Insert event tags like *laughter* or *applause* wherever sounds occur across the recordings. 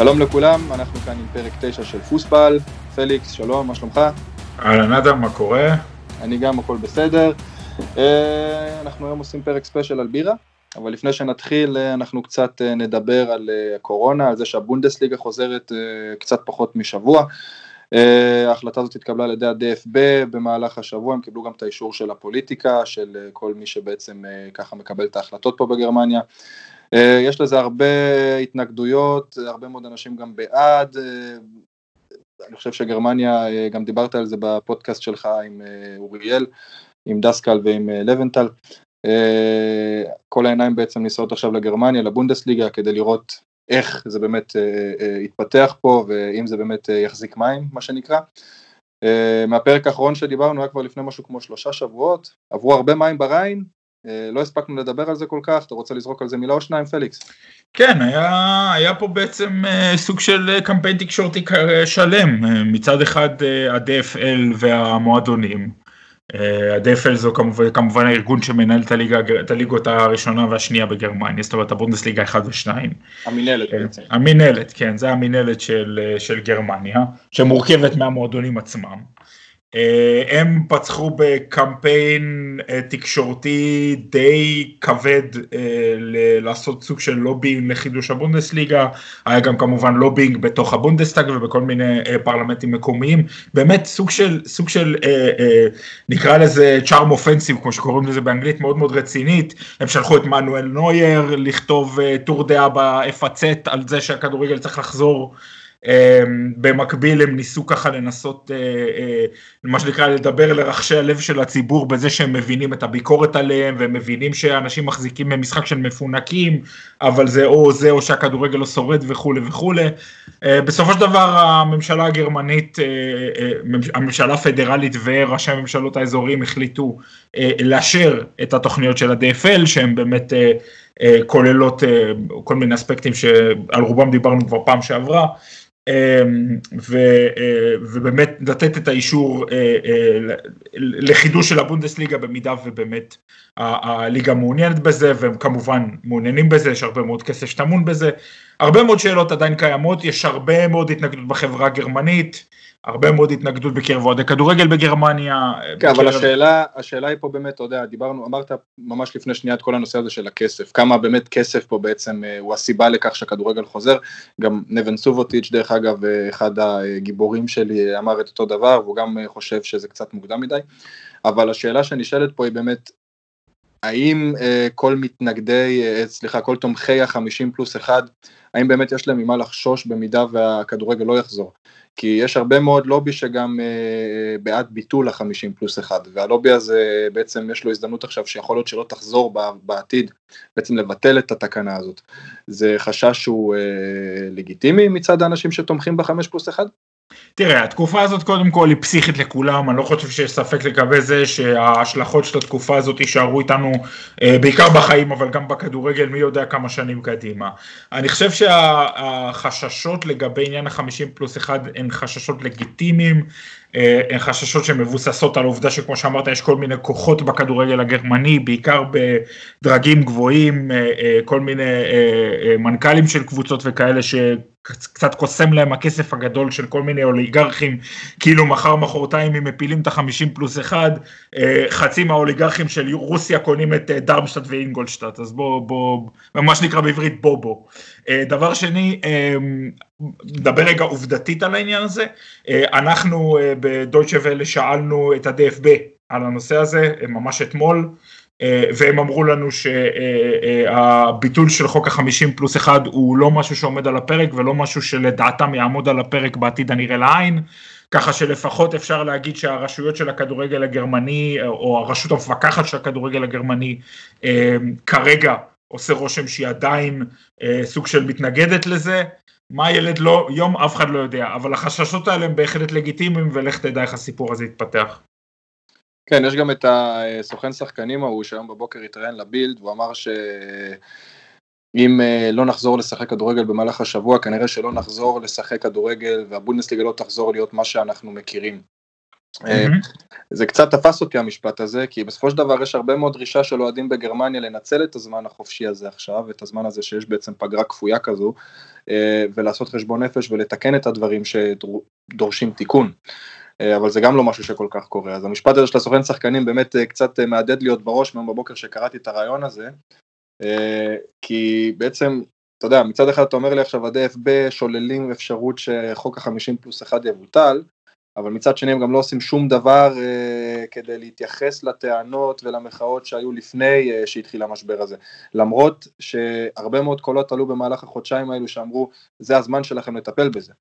שלום לכולם, אנחנו כאן עם פרק 9 של פוסבל. פליקס, שלום, מה שלומך? אהלן אדם, מה קורה? אני גם, הכל בסדר. אה, אנחנו היום עושים פרק special על בירה, אבל לפני שנתחיל אה, אנחנו קצת אה, נדבר על הקורונה, על זה שהבונדסליגה חוזרת קצת פחות משבוע. ההחלטה הזאת התקבלה על ידי ה-DFB במהלך השבוע, הם קיבלו גם את האישור של הפוליטיקה, של כל מי שבעצם ככה מקבל את ההחלטות פה בגרמניה. יש לזה הרבה התנגדויות, הרבה מאוד אנשים גם בעד, אני חושב שגרמניה, גם דיברת על זה בפודקאסט שלך עם אוריאל, עם דסקל ועם אה, לבנטל. אה, כל העיניים בעצם ניסעות עכשיו לגרמניה, לבונדסליגה, כדי לראות איך זה באמת אה, יתפתח פה ואם זה באמת יחזיק מים, מה שנקרא. מהפרק האחרון שדיברנו היה כבר לפני משהו כמו שלושה שבועות, עברו הרבה מים בריין, לא הספקנו לדבר על זה כל כך, אתה רוצה לזרוק על זה מילה או שניים, פליקס? כן, היה, היה פה בעצם סוג של קמפיין תקשורתי שלם, מצד אחד ה-DFL והמועדונים, הדפל זו כמובן, כמובן הארגון שמנהל את, הליגה, את הליגות הראשונה והשנייה בגרמניה, זאת אומרת הבונדסליגה 1 ו-2. המינהלת בעצם. המינהלת, כן, זה המינהלת של, של גרמניה, שמורכבת מהמועדונים עצמם. אה, הם פצחו בקמפיין אה, תקשורתי די כבד אה, לעשות סוג של לובינג לחידוש הבונדסליגה, היה גם כמובן לובינג בתוך הבונדסטאג ובכל מיני פרלמנטים מקומיים, באמת סוג של, סוג של נקרא לזה charm offensive כמו שקוראים לזה באנגלית מאוד מאוד רצינית, הם שלחו את מנואל נוייר לכתוב טור דעה ב-FAZ על זה שהכדורגל צריך לחזור במקביל הם ניסו ככה לנסות, אה, אה, מה שנקרא, לדבר לרחשי הלב של הציבור בזה שהם מבינים את הביקורת עליהם והם מבינים שאנשים מחזיקים במשחק של מפונקים, אבל זה או זה או שהכדורגל לא שורד וכולי וכולי. אה, בסופו של דבר הממשלה הגרמנית, הממשלה הפדרלית וראשי הממשלות האזוריים החליטו לאשר את התוכניות של ה-DFL שהם באמת כוללות כל מיני אספקטים שעל רובם דיברנו כבר פעם שעברה. אמ, ו, אה, ובאמת לתת את האישור אה, אה, לחידוש של הבונדסליגה במידה ובאמת הליגה מעוניינת בזה והם כמובן מעוניינים בזה, יש הרבה מאוד כסף שטמון בזה, הרבה מאוד שאלות עדיין קיימות, יש הרבה מאוד התנגדות בחברה הגרמנית, הרבה מאוד התנגדות בקרב אוהדי כדורגל בגרמניה. כן, בקרב... אבל השאלה, השאלה היא פה באמת, אתה יודע, דיברנו, אמרת ממש לפני שנייה את כל הנושא הזה של הכסף, כמה באמת כסף פה בעצם אה, הוא הסיבה לכך שהכדורגל חוזר, גם נבן סובוטיץ' דרך אגב, אה, אחד הגיבורים שלי אמר את אותו דבר, והוא גם אה, חושב שזה קצת מוקדם מדי, אבל השאלה שנשאלת פה היא באמת, האם כל מתנגדי, סליחה, כל תומכי החמישים פלוס אחד, האם באמת יש להם ממה לחשוש במידה והכדורגל לא יחזור? כי יש הרבה מאוד לובי שגם אה, בעד ביטול החמישים פלוס אחד, והלובי הזה בעצם יש לו הזדמנות עכשיו שיכול להיות שלא תחזור בעתיד, בעצם לבטל את התקנה הזאת. זה חשש שהוא אה, לגיטימי מצד האנשים שתומכים בחמש פלוס אחד? תראה, התקופה הזאת קודם כל היא פסיכית לכולם, אני לא חושב שיש ספק לגבי זה שההשלכות של התקופה הזאת יישארו איתנו אה, בעיקר בחיים, אבל גם בכדורגל מי יודע כמה שנים קדימה. אני חושב שהחששות לגבי עניין החמישים פלוס אחד הן חששות לגיטימיים, אה, הן חששות שמבוססות על העובדה שכמו שאמרת יש כל מיני כוחות בכדורגל הגרמני, בעיקר בדרגים גבוהים, אה, כל מיני מנכ"לים של קבוצות וכאלה ש... קצת קוסם להם הכסף הגדול של כל מיני אוליגרכים, כאילו מחר מחרתיים הם מפילים את החמישים פלוס אחד, אה, חצי מהאוליגרכים של רוסיה קונים את אה, דרמשטט ואינגולשטט, אז בוא, בוא, מה שנקרא בעברית בובו. אה, דבר שני, נדבר רגע עובדתית על העניין הזה, אנחנו בדויטשה ואלה שאלנו את ה-DFB על הנושא הזה, ממש אתמול, והם אמרו לנו שהביטול של חוק החמישים פלוס אחד הוא לא משהו שעומד על הפרק ולא משהו שלדעתם יעמוד על הפרק בעתיד הנראה לעין, ככה שלפחות אפשר להגיד שהרשויות של הכדורגל הגרמני או הרשות המפקחת של הכדורגל הגרמני אה, כרגע עושה רושם שהיא עדיין אה, סוג של מתנגדת לזה. מה ילד לא, יום אף אחד לא יודע, אבל החששות האלה הם בהחלט לגיטימיים ולך תדע איך הסיפור הזה יתפתח. כן, יש גם את הסוכן שחקנים ההוא שהיום בבוקר התראיין לבילד, והוא אמר שאם אה, לא נחזור לשחק כדורגל במהלך השבוע, כנראה שלא נחזור לשחק כדורגל והבונדסליגה לא תחזור להיות מה שאנחנו מכירים. Mm-hmm. זה קצת תפס אותי המשפט הזה, כי בסופו של דבר יש הרבה מאוד דרישה של אוהדים בגרמניה לנצל את הזמן החופשי הזה עכשיו, את הזמן הזה שיש בעצם פגרה כפויה כזו, אה, ולעשות חשבון נפש ולתקן את הדברים שדורשים תיקון. אה, אבל זה גם לא משהו שכל כך קורה. אז המשפט הזה של הסוכן שחקנים באמת אה, קצת מהדהד לי עוד בראש מהיום בבוקר שקראתי את הרעיון הזה, כי בעצם, אתה יודע, מצד אחד אתה אומר לי עכשיו ה-DFB שוללים אפשרות שחוק ה-50 פלוס 1 יבוטל, אבל מצד שני הם גם לא עושים שום דבר אה, כדי להתייחס לטענות ולמחאות שהיו לפני אה, שהתחיל המשבר הזה. למרות שהרבה מאוד קולות עלו במהלך החודשיים האלו שאמרו, זה הזמן שלכם לטפל בזה.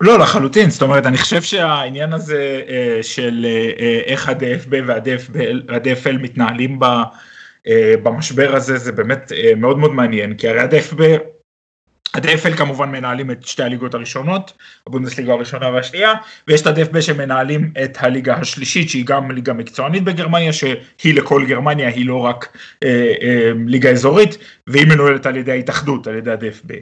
לא, לחלוטין, זאת אומרת, אני חושב שהעניין הזה אה, של אה, אה איך ה-DFB וה-DFL מתנהלים ב, אה, במשבר הזה, זה באמת אה, מאוד מאוד מעניין, כי הרי ה-DFB ה-DFL כמובן מנהלים את שתי הליגות הראשונות, הבונדסליגה הראשונה והשנייה, ויש את ה-DFB שמנהלים את הליגה השלישית שהיא גם ליגה מקצוענית בגרמניה, שהיא לכל גרמניה, היא לא רק אה, אה, ליגה אזורית, והיא מנוהלת על ידי ההתאחדות, על ידי ה-DFB.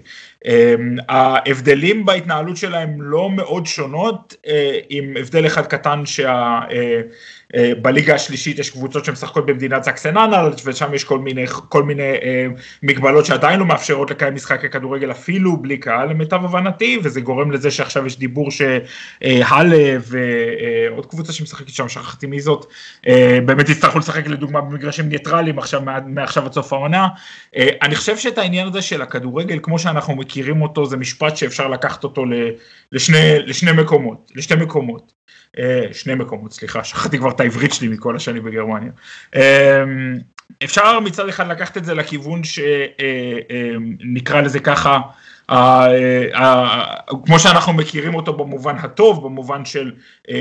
אה, ההבדלים בהתנהלות שלהם לא מאוד שונות, אה, עם הבדל אחד קטן שה... אה, בליגה השלישית יש קבוצות שמשחקות במדינת אנלט ושם יש כל מיני, כל מיני אה, מגבלות שעדיין לא מאפשרות לקיים משחקי כדורגל אפילו בלי קהל למיטב הבנתי וזה גורם לזה שעכשיו יש דיבור שהלה ועוד קבוצה שמשחקת שם שכחתי מי זאת אה, באמת יצטרכו לשחק לדוגמה במגרשים ניטרליים עכשיו מעכשיו עד סוף העונה. אה, אני חושב שאת העניין הזה של הכדורגל כמו שאנחנו מכירים אותו זה משפט שאפשר לקחת אותו לשני, לשני מקומות, לשתי מקומות. אה, שני מקומות, סליחה, שכחתי כבר את העברית שלי מכל השנים בגרמניה. אה, אפשר מצד אחד לקחת את זה לכיוון שנקרא אה, לזה ככה, כמו שאנחנו מכירים אותו במובן הטוב, במובן של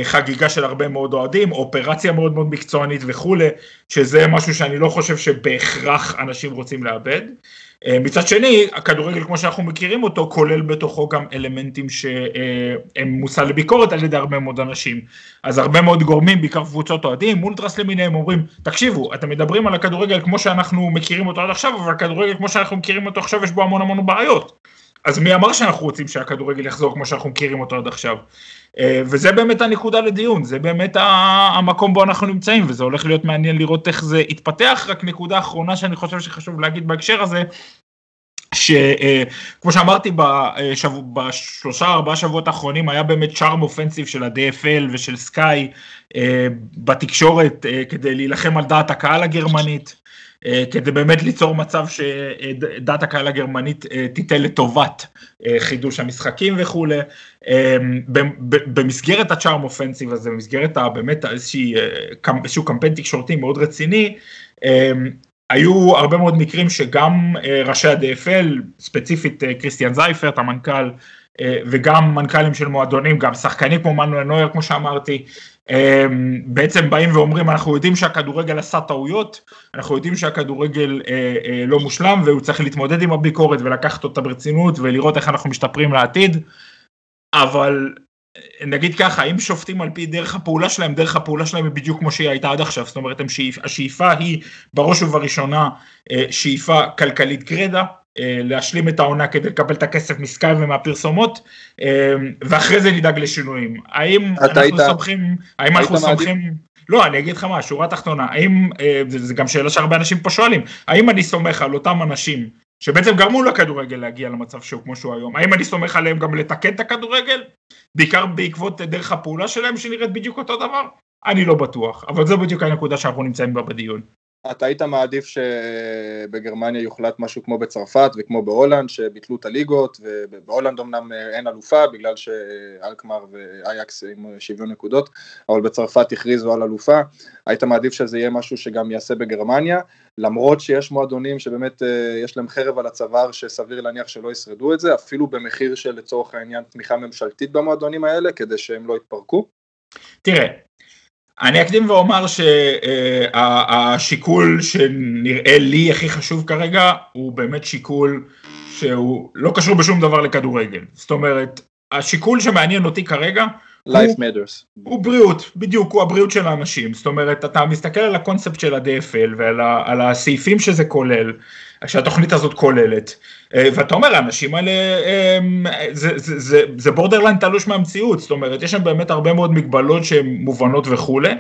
חגיגה של הרבה מאוד אוהדים, אופרציה מאוד מאוד מקצוענית וכולי, שזה משהו שאני לא חושב שבהכרח אנשים רוצים לאבד. אה, מצד שני, הכדורגל כמו שאנחנו מכירים אותו, כולל בתוכו גם אלמנטים שהם מושא לביקורת על ידי הרבה מאוד אנשים. אז הרבה מאוד גורמים, בעיקר קבוצות אוהדים, אולטרס למיניהם, אומרים, תקשיבו, אתם מדברים על הכדורגל כמו שאנחנו מכירים אותו עד עכשיו, אבל הכדורגל כמו שאנחנו מכירים אותו עכשיו, יש בו המון המון בעיות. אז מי אמר שאנחנו רוצים שהכדורגל יחזור כמו שאנחנו מכירים אותו עד עכשיו? אה, וזה באמת הנקודה לדיון, זה באמת המקום בו אנחנו נמצאים, וזה הולך להיות מעניין לראות איך זה יתפתח. רק נקודה אחרונה שאני חושב שחשוב להגיד בהקשר הזה, שכמו שאמרתי בשבוע, בשלושה ארבעה שבועות האחרונים היה באמת צ'ארם אופנסיב של ה-DFL ושל סקאי אה, בתקשורת אה, כדי להילחם על דעת הקהל הגרמנית. אה, כדי באמת ליצור מצב שדעת הקהל הגרמנית אה, תיתן לטובת אה, חידוש המשחקים וכולי. במסגרת הצ'ארם אופנסיב הזה, במסגרת באמת איזשהו קמפיין תקשורתי מאוד רציני, היו הרבה מאוד מקרים שגם ראשי ה-DFL, ספציפית קריסטיאן זייפרט, המנכ"ל, וגם מנכ"לים של מועדונים, גם שחקנים כמו מנואל נויר, כמו שאמרתי, אמ, בעצם באים ואומרים אנחנו יודעים שהכדורגל עשה טעויות, אנחנו יודעים שהכדורגל אה, אה, לא מושלם והוא צריך להתמודד עם הביקורת ולקחת אותה ברצינות ולראות איך אנחנו משתפרים לעתיד, אבל אה, נגיד ככה, אם שופטים על פי דרך הפעולה שלהם, דרך הפעולה שלהם היא בדיוק כמו שהיא הייתה עד עכשיו, זאת אומרת שאיפ, השאיפה היא בראש ובראשונה שאיפה כלכלית גרידא, להשלים את העונה כדי לקבל את הכסף מסקאי ומהפרסומות אה, ואחרי זה נדאג לשינויים. האם אנחנו היית, סומכים, האם אנחנו סומכים, לא אני אגיד לך מה, שורה תחתונה, האם, אה, זה גם שאלה שהרבה אנשים פה שואלים, האם אני סומך על אותם אנשים שבעצם גרמו לכדורגל להגיע למצב שהוא כמו שהוא היום, האם אני סומך עליהם גם לתקן את הכדורגל, בעיקר בעקבות דרך הפעולה שלהם שנראית בדיוק אותו דבר? אני לא בטוח, אבל זו בדיוק הנקודה שאנחנו נמצאים בה בדיון. אתה היית מעדיף שבגרמניה יוחלט משהו כמו בצרפת וכמו בהולנד שביטלו את הליגות ובהולנד אמנם אין אלופה בגלל שאלקמר ואייקס עם שוויון נקודות אבל בצרפת הכריזו על אלופה. היית מעדיף שזה יהיה משהו שגם יעשה בגרמניה למרות שיש מועדונים שבאמת אה, יש להם חרב על הצוואר שסביר להניח שלא ישרדו את זה אפילו במחיר של לצורך העניין תמיכה ממשלתית במועדונים האלה כדי שהם לא יתפרקו. תראה אני אקדים ואומר שהשיקול שנראה לי הכי חשוב כרגע הוא באמת שיקול שהוא לא קשור בשום דבר לכדורגל. זאת אומרת, השיקול שמעניין אותי כרגע life matters. הוא בריאות, בדיוק, הוא הבריאות של האנשים. זאת אומרת, אתה מסתכל על הקונספט של ה-DFL ועל הסעיפים שזה כולל, שהתוכנית הזאת כוללת, אה, ואתה אומר, האנשים האלה, זה, זה, זה, זה בורדרליין תלוש מהמציאות, זאת אומרת, יש שם באמת הרבה מאוד מגבלות שהן מובנות וכולי,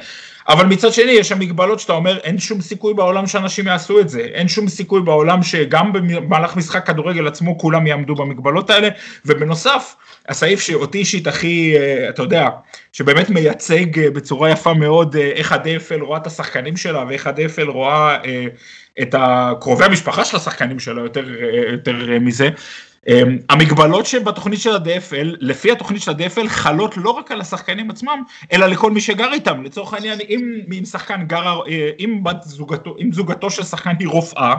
אבל מצד שני יש שם מגבלות שאתה אומר אין שום סיכוי בעולם שאנשים יעשו את זה, אין שום סיכוי בעולם שגם במהלך משחק כדורגל עצמו כולם יעמדו במגבלות האלה, ובנוסף הסעיף שאותי אישית הכי, אה, אתה יודע, שבאמת מייצג אה, בצורה יפה מאוד איך ה-DFL רואה את השחקנים שלה ואיך ה-DFL רואה את קרובי המשפחה של השחקנים שלה יותר, יותר מזה. אמ, המגבלות שבתוכנית של ה-DFL, לפי התוכנית של ה-DFL חלות לא רק על השחקנים עצמם, אלא לכל מי שגר איתם. לצורך העניין, אם, אם שחקן גר, אה, אם בת זוגתו, אם זוגתו של שחקן היא רופאה,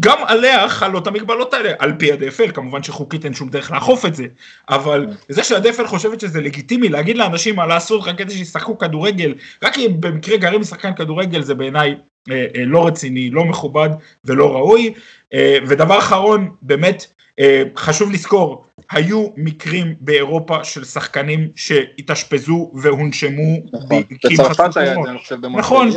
גם עליה חלות המגבלות האלה, על פי ה-DFL, כמובן שחוקית אין שום דרך לאכוף את זה, אבל זה שה-DFL חושבת שזה לגיטימי להגיד לאנשים מה לעשות רק כדי שישחקו כדורגל, רק אם במקרה גרים עם שחקן כדורגל זה בעיניי אה, אה, לא רציני, לא מכובד ולא ראוי. אה, ודבר אחרון, באמת חשוב לזכור, היו מקרים באירופה של שחקנים שהתאשפזו והונשמו. נכון, בצרפת היה את זה, אני חושב, נכון,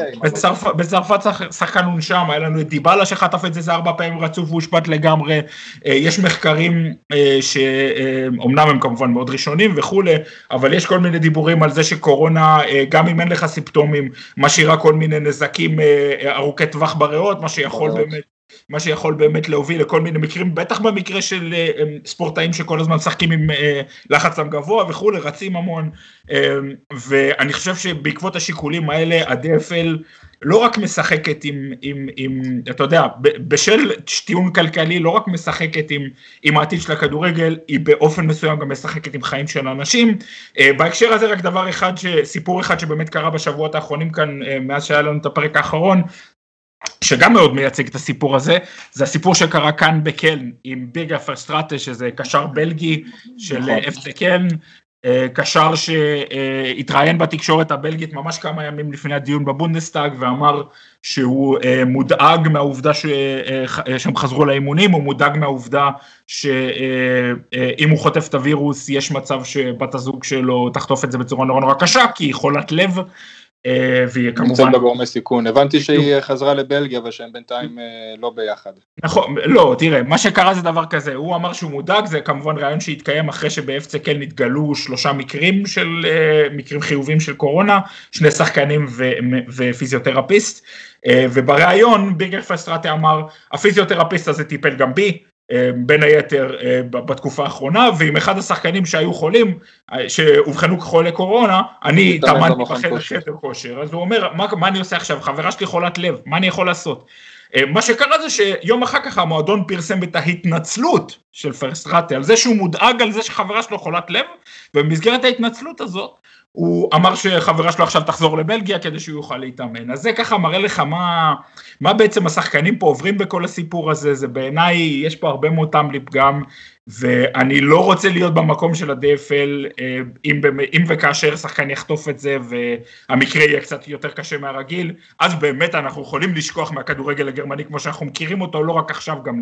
בצרפת שחקן הונשם, היה לנו את דיבלה שחטף את זה ארבע פעמים רצוף והושפט לגמרי. יש מחקרים שאומנם הם כמובן מאוד ראשונים וכולי, אבל יש כל מיני דיבורים על זה שקורונה, גם אם אין לך סימפטומים, משאירה כל מיני נזקים ארוכי טווח בריאות, מה שיכול באמת, מה שיכול באמת להוביל לכל מיני מקרים, בטח במקרה של אה, ספורטאים שכל הזמן משחקים עם אה, לחץ דם גבוה וכולי, רצים המון, אה, ואני חושב שבעקבות השיקולים האלה, ה-DFL לא רק משחקת עם, עם, עם אתה יודע, בשל טיעון כלכלי, לא רק משחקת עם, עם העתיד של הכדורגל, היא באופן מסוים גם משחקת עם חיים של אנשים. בהקשר הזה רק דבר אחד, סיפור אחד שבאמת קרה בשבועות האחרונים כאן, מאז שהיה לנו את הפרק האחרון, שגם מאוד מייצג את הסיפור הזה, זה הסיפור שקרה כאן בקלן עם ביגה פרסטרטה שזה קשר בלגי של נכון. FC קלן, אה, קשר שהתראיין בתקשורת הבלגית ממש כמה ימים לפני הדיון בבונדסטאג ואמר שהוא אה, מודאג מהעובדה אה, שהם חזרו לאימונים, הוא מודאג מהעובדה שאם הוא חוטף את הווירוס יש מצב שבת הזוג שלו תחטוף את זה בצורה נורא נורא קשה כי היא חולת לב אה, והיא כמובן... נמצאת בגורמי סיכון, הבנתי שהיא חזרה לבלגיה ושהם בינתיים אה, לא ביחד. נכון, לא, תראה, מה שקרה זה דבר כזה, הוא אמר שהוא מודאג, זה כמובן רעיון שהתקיים אחרי שבאפצה כן נתגלו שלושה מקרים של, אה, מקרים חיובים של קורונה, שני שחקנים ופיזיותרפיסט, ובריאיון בירגר פסטרטה אמר, הפיזיותרפיסט הזה טיפל גם בי, אה, בין היתר אה, בתקופה האחרונה ועם אחד השחקנים שהיו חולים אה, שאובחנו כחולי קורונה אני התאמנתי בחדר כושר. אז הוא אומר מה, מה אני עושה עכשיו? חברה שלי חולת לב מה אני יכול לעשות? מה שקרה זה שיום אחר כך המועדון פרסם את ההתנצלות של פרסטרטה על זה שהוא מודאג על זה שחברה שלו חולת לב ובמסגרת ההתנצלות הזאת הוא אמר שחברה שלו עכשיו תחזור לבלגיה כדי שהוא יוכל להתאמן. אז זה ככה מראה לך מה, מה בעצם השחקנים פה עוברים בכל הסיפור הזה, זה בעיניי, יש פה הרבה מאוד טעם לפגם, ואני לא רוצה להיות במקום של ה-DFL אה, אם, אם וכאשר שחקן יחטוף את זה והמקרה יהיה קצת יותר קשה מהרגיל, אז באמת אנחנו יכולים לשכוח מהכדורגל הגרמני כמו שאנחנו מכירים אותו, לא רק עכשיו, גם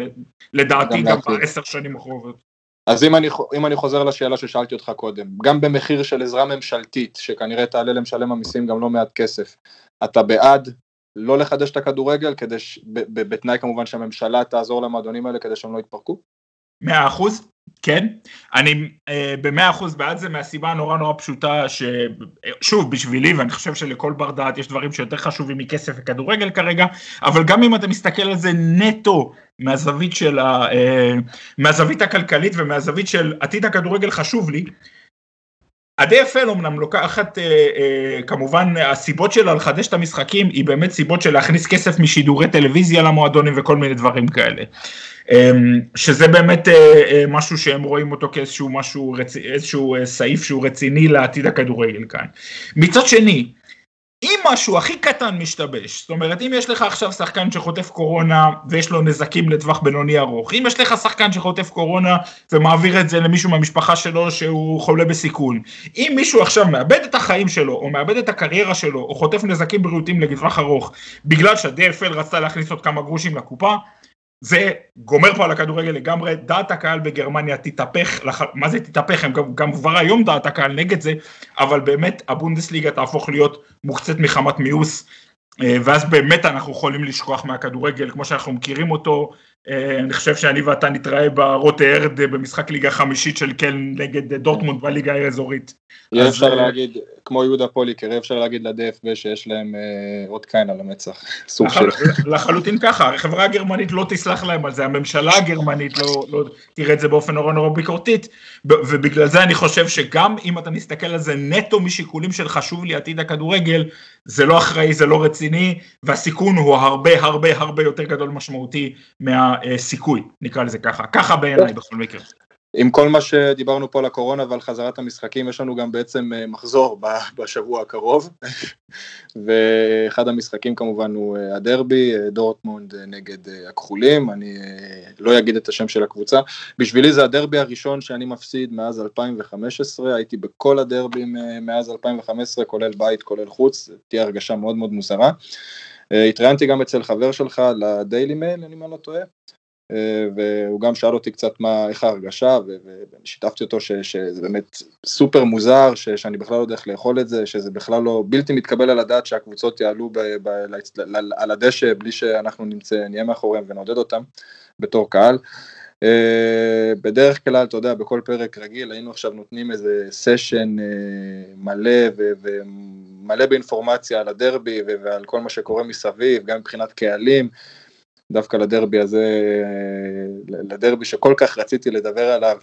לדעתי גם בעשר שנים הקרובות. אז אם אני, אם אני חוזר לשאלה ששאלתי אותך קודם, גם במחיר של עזרה ממשלתית, שכנראה תעלה למשלם המיסים גם לא מעט כסף, אתה בעד לא לחדש את הכדורגל, כדי ש... בתנאי כמובן שהממשלה תעזור למועדונים האלה כדי שהם לא יתפרקו? מאה אחוז, כן. אני אה, במאה אחוז בעד זה מהסיבה הנורא נורא פשוטה ששוב בשבילי ואני חושב שלכל בר דעת יש דברים שיותר חשובים מכסף וכדורגל כרגע, אבל גם אם אתה מסתכל על זה נטו מהזווית של ה... אה, מהזווית הכלכלית ומהזווית של עתיד הכדורגל חשוב לי, ה-DFL אמנם לוקחת אה, אה, כמובן הסיבות שלה לחדש את המשחקים היא באמת סיבות של להכניס כסף משידורי טלוויזיה למועדונים וכל מיני דברים כאלה. אה, שזה באמת אה, אה, משהו שהם רואים אותו כאיזשהו משהו, רצ... איזשהו אה, סעיף שהוא רציני לעתיד הכדורגל כאן. מצד שני, אם משהו הכי קטן משתבש, זאת אומרת אם יש לך עכשיו שחקן שחוטף קורונה ויש לו נזקים לטווח בינוני ארוך, אם יש לך שחקן שחוטף קורונה ומעביר את זה למישהו מהמשפחה שלו שהוא חולה בסיכון, אם מישהו עכשיו מאבד את החיים שלו או מאבד את הקריירה שלו או חוטף נזקים בריאותיים לטווח ארוך בגלל שה-DFL רצתה להכניס עוד כמה גרושים לקופה, זה גומר פה על הכדורגל לגמרי, דעת הקהל בגרמניה תתהפך, מה זה תתהפך, הם גם, גם כבר היום דעת הקהל נגד זה, אבל באמת הבונדסליגה תהפוך להיות מוקצת מחמת מיאוס, אה, ואז באמת אנחנו יכולים לשכוח מהכדורגל כמו שאנחנו מכירים אותו, אני חושב שאני ואתה נתראה ברוטה ארד במשחק ליגה חמישית של קלן נגד דורטמונד בליגה האזורית. יהיה אפשר אה, להגיד, כמו יהודה פוליקר, יהיה אפשר להגיד ל-DFB שיש להם עוד קיין על המצח, *laughs* סוג של... לחלוטין ככה, החברה הגרמנית לא תסלח להם על זה, הממשלה הגרמנית לא, לא תראה את זה באופן נורא נורא ביקורתית, ובגלל זה אני חושב שגם אם אתה מסתכל על זה נטו משיקולים של חשוב לי עתיד הכדורגל, זה לא אחראי, זה לא רציני, והסיכון הוא הרבה הרבה הרבה יותר גדול משמעותי מהסיכוי, נקרא לזה ככה, ככה בעיניי בכל מקרה. עם כל מה שדיברנו פה על הקורונה ועל חזרת המשחקים, יש לנו גם בעצם אה, מחזור בשבוע הקרוב, *laughs* ואחד המשחקים כמובן הוא אה, הדרבי, אה, דורטמונד נגד הכחולים, אני לא אגיד את השם של הקבוצה, בשבילי זה הדרבי הראשון שאני מפסיד מאז 2015, הייתי בכל הדרבים מאז 2015, כולל בית, כולל חוץ, תהיה הרגשה מאוד מאוד מוזרה. התראיינתי גם אצל חבר שלך לדיילי מייל, אני לא טועה, אה, והוא גם שאל אותי קצת מה, איך ההרגשה, ושיתפתי אותו ש, שזה באמת סופר מוזר, ש, שאני בכלל לא יודע איך לאכול את זה, שזה בכלל לא בלתי מתקבל על הדעת שהקבוצות יעלו ב, ב, על הדשא בלי שאנחנו נמצא, נהיה מאחוריהם ונעודד אותם בתור קהל. Uh, בדרך כלל, אתה יודע, בכל פרק רגיל היינו עכשיו נותנים איזה סשן מלא ומלא באינפורמציה על הדרבי ועל כל מה שקורה מסביב, גם מבחינת קהלים. דווקא לדרבי הזה, לדרבי שכל כך רציתי לדבר עליו,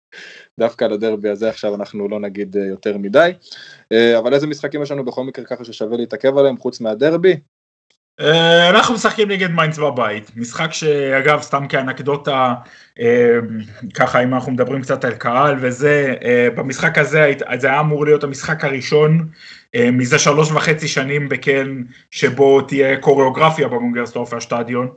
*laughs* דווקא לדרבי הזה עכשיו אנחנו לא נגיד אה, יותר מדי. אה, אבל איזה משחקים יש לנו בכל מקרה ככה ששווה להתעכב עליהם חוץ מהדרבי? אה, אנחנו משחקים נגד מיינץ בבית, משחק שאגב סתם כאנקדוטה, ככה אם אנחנו מדברים קצת על קהל וזה, במשחק הזה זה היה אמור להיות המשחק הראשון אה, מזה שלוש וחצי שנים בקלן שבו תהיה קוריאוגרפיה במונגרסדורפר שטדיון.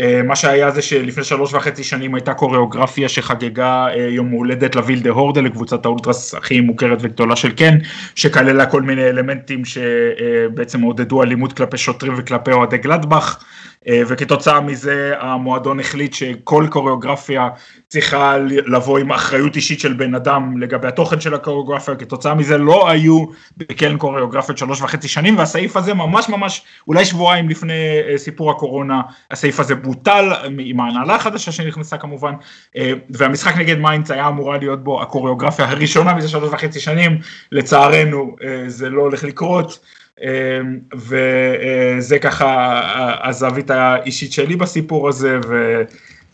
אה, מה שהיה זה שלפני שלוש וחצי שנים הייתה קוריאוגרפיה שחגגה אה, יום הולדת לווילדה הורדה לקבוצת האולטרס הכי מוכרת וגדולה של קלן, שכללה כל מיני אלמנטים שבעצם עודדו אלימות כלפי שוטרים וכלפי אוהדי גלדבך. אה, וכתוצאה מזה המועדון החליט שכל קוריאוגרפיה צריכה לבוא עם אחריות אישית של בן אדם לגבי התוכן של הקוריאוגרפיה, כתוצאה מזה לא היו בקלן קוריאוגרפיות שלוש וחצי שנים והסעיף הזה ממש ממש אולי שבועיים לפני אה, סיפור הקורונה הסעיף הזה בוטל עם ההנהלה החדשה שנכנסה כמובן אה, והמשחק נגד מיינץ היה אמורה להיות בו הקוריאוגרפיה הראשונה מזה שלוש וחצי שנים. לצערנו זה לא הולך לקרות וזה ככה הזווית האישית שלי בסיפור הזה,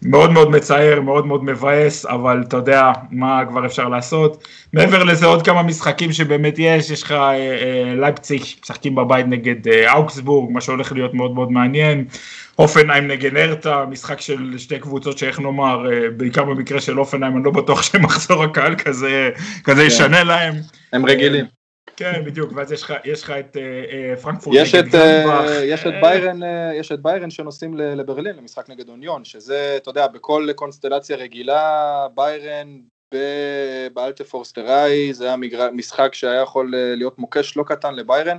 ומאוד מאוד מצער, מאוד מאוד מבאס, אבל אתה יודע מה כבר אפשר לעשות. מעבר לזה עוד כמה משחקים שבאמת יש, יש לך אה, אה, לייפציג, משחקים בבית נגד אה, אוקסבורג, מה שהולך להיות מאוד מאוד מעניין. אופנהיים נגד ארטה, משחק של שתי קבוצות שאיך נאמר, בעיקר במקרה של אופנהיים, אני לא בטוח *laughs* שמחזור הקהל כזה, כזה כן. ישנה להם. הם רגילים. כן, בדיוק, ואז יש לך, את uh, פרנקפורט יש את, uh, יש את ביירן, יש את ביירן שנוסעים לברלין למשחק נגד אוניון, שזה, אתה יודע, בכל קונסטלציה רגילה, ביירן באלטפורסטראי, זה היה משחק שהיה יכול אה, להיות מוקש לא קטן לביירן.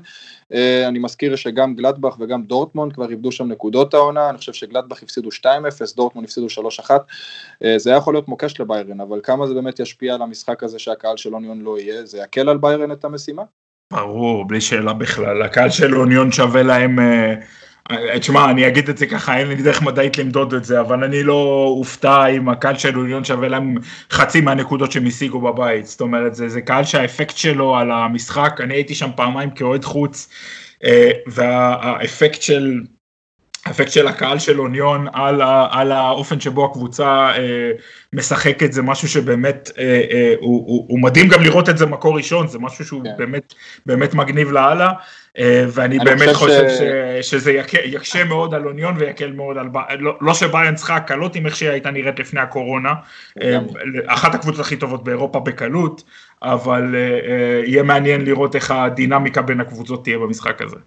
אה, אני מזכיר שגם גלדבך וגם דורטמונד כבר איבדו שם נקודות העונה, אני חושב שגלדבך הפסידו 2-0, דורטמונד הפסידו 3-1. אה, זה היה יכול להיות מוקש לביירן, אבל כמה זה באמת ישפיע על המשחק הזה שהקהל של אוניון לא יהיה, זה יקל על ביירן את המשימה? ברור, בלי שאלה בכלל, הקהל של אוניון שווה להם... אה, תשמע, אני אגיד את זה ככה, אין לי דרך מדעית למדוד את זה, אבל אני לא אופתע אם הקהל של אוניון שווה להם חצי מהנקודות שהם השיגו בבית. זאת אומרת, זה, זה קהל שהאפקט שלו על המשחק, אני הייתי שם פעמיים כאוהד חוץ, אה, והאפקט של... האפקט של הקהל של אוניון על, ה, על האופן שבו הקבוצה אה, משחקת זה משהו שבאמת אה, אה, הוא, הוא, הוא מדהים גם לראות את זה מקור ראשון זה משהו שהוא כן. באמת באמת מגניב לאללה אה, ואני באמת חושב ש... ש, שזה יק, יקשה מאוד על אוניון ויקל מאוד על לא, לא שביין צריכה הקלות עם איך שהיא הייתה נראית לפני הקורונה אה, אחת הקבוצות הכי טובות באירופה בקלות אבל אה, אה, יהיה מעניין לראות איך הדינמיקה בין הקבוצות תהיה במשחק הזה.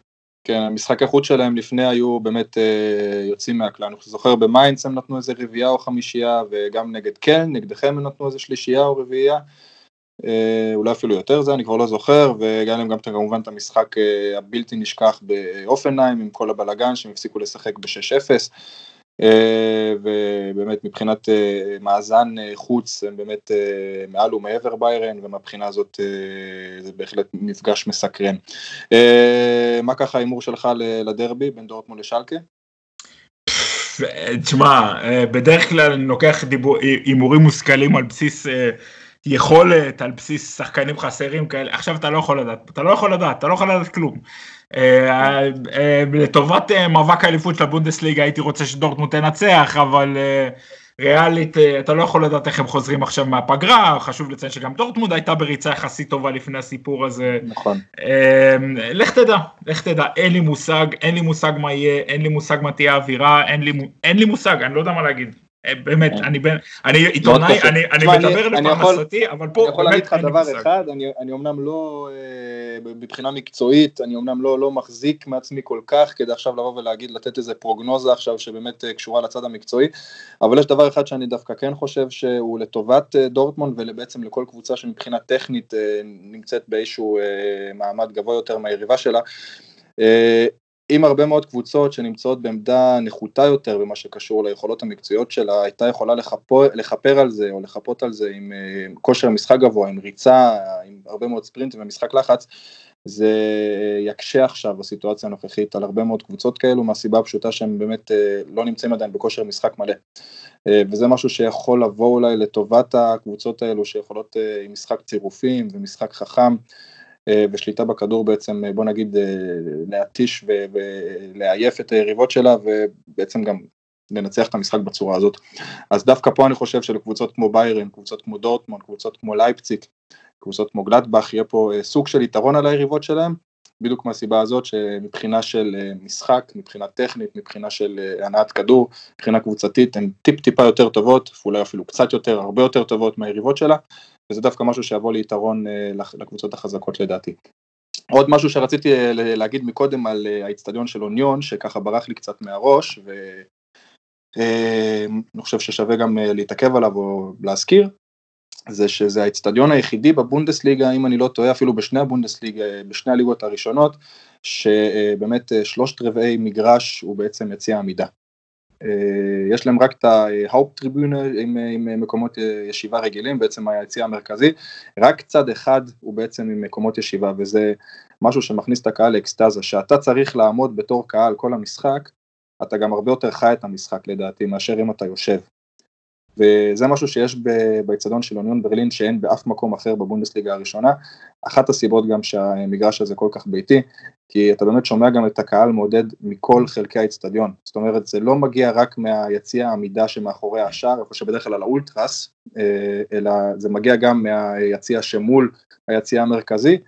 כן, המשחק החוץ שלהם לפני היו באמת אה, יוצאים מהכלל, אני זוכר במיינץ הם נתנו איזה רביעייה או חמישייה, וגם נגד קלן, נגדכם הם נתנו איזה שלישייה או רביעייה, אה, אולי אפילו יותר זה, אני כבר לא זוכר, וגם להם גם כמובן את המשחק אה, הבלתי נשכח בהופנהיים עם כל הבלגן שהם הפסיקו לשחק ב-6-0. ובאמת מבחינת מאזן חוץ הם באמת מעל ומעבר ביירן ומבחינה הזאת זה בהחלט מפגש מסקרן. מה ככה ההימור שלך לדרבי בין דורטמון לשלקה? תשמע, בדרך כלל אני לוקח הימורים מושכלים על בסיס יכולת, על בסיס שחקנים חסרים כאלה, עכשיו אתה לא יכול לדעת, אתה לא יכול לדעת, אתה לא יכול לדעת כלום. אה, אה, לטובת אה, מאבק האליפות של הבונדסליגה הייתי רוצה שדורטמונד תנצח, אבל ריאלית אתה לא יכול לדעת איך הם חוזרים עכשיו מהפגרה, חשוב לציין שגם דורטמונד הייתה בריצה יחסית טובה לפני הסיפור הזה. נכון. לך תדע, לך תדע, אין לי מושג, אין לי מושג מה יהיה, אין לי מושג מה תהיה האווירה, אין לי מושג, אני לא יודע מה להגיד. באמת, כן. אני בין, אני עיתונאי, אני מדבר לפרנסתי, אבל פה אני יכול להגיד לך דבר אחד, אני אמנם לא, אה, מבחינה מקצועית, אני אמנם לא, לא מחזיק מעצמי כל כך, כדי עכשיו לבוא ולהגיד, לתת איזה פרוגנוזה עכשיו שבאמת אה, קשורה לצד המקצועי, אבל יש דבר אחד שאני דווקא כן חושב שהוא לטובת אה, דורטמונד ובעצם לכל קבוצה שמבחינה טכנית נמצאת באיזשהו מעמד גבוה יותר מהיריבה שלה, עם הרבה מאוד קבוצות שנמצאות בעמדה נחותה יותר במה שקשור ליכולות המקצועיות שלה, הייתה יכולה לחפור, לכפר על זה או לחפות על זה עם uh, כושר משחק גבוה, עם ריצה, עם הרבה מאוד ספרינטים ומשחק לחץ, זה יקשה עכשיו בסיטואציה הנוכחית על הרבה מאוד קבוצות כאלו, מהסיבה הפשוטה שהם באמת uh, לא נמצאים עדיין בכושר משחק מלא. Uh, וזה משהו שיכול לבוא אולי לטובת הקבוצות האלו שיכולות עם משחק צירופים ומשחק חכם. אה, ושליטה בכדור בעצם, אה, בוא נגיד, אה, להתיש ולעייף את היריבות שלה ובעצם גם לנצח את המשחק בצורה הזאת. אז דווקא פה אני חושב שלקבוצות כמו ביירן, קבוצות כמו דורטמונד, קבוצות כמו לייפציק, קבוצות כמו גלדבך, יהיה פה סוג של יתרון על היריבות שלהם, בדיוק מהסיבה הזאת שמבחינה של משחק, מבחינה טכנית, מבחינה של הנעת כדור, מבחינה קבוצתית, הן טיפ טיפה יותר טובות, אולי אפילו קצת יותר, הרבה יותר טובות מהיריבות שלה, וזה דווקא משהו שיבוא ליתרון אה, לקבוצות החזקות לדעתי. עוד משהו שרציתי אה, להגיד מקודם על אה, האיצטדיון של אוניון, שככה ברח לי קצת מהראש, ואני חושב ששווה גם להתעכב עליו או להזכיר, זה שזה האיצטדיון היחידי בבונדסליגה, אם אני לא טועה, אפילו בשני הבונדסליגה, בשני הליגות הראשונות, שבאמת שלושת רבעי מגרש הוא בעצם יציע עמידה. אה, יש להם רק את ההאופ טריבונה עם, עם מקומות ישיבה רגילים, בעצם היציע המרכזי, רק צד אחד הוא בעצם עם מקומות ישיבה, וזה משהו שמכניס את הקהל לאקסטזה, שאתה צריך לעמוד בתור קהל כל המשחק, אתה גם הרבה יותר חי את המשחק לדעתי, מאשר אם אתה יושב. וזה משהו שיש באצטדיון של אוניון ברלין שאין באף מקום אחר בבונדסליגה הראשונה. אחת הסיבות גם שהמגרש הזה כל כך ביתי, כי אתה באמת שומע גם את הקהל מעודד מכל חלקי האצטדיון. זאת אומרת, זה לא מגיע רק מהיציע העמידה שמאחורי השער, איפה שבדרך כלל על האולטרס, אה, אלא זה מגיע גם מהיציע שמול היציע המרכזי,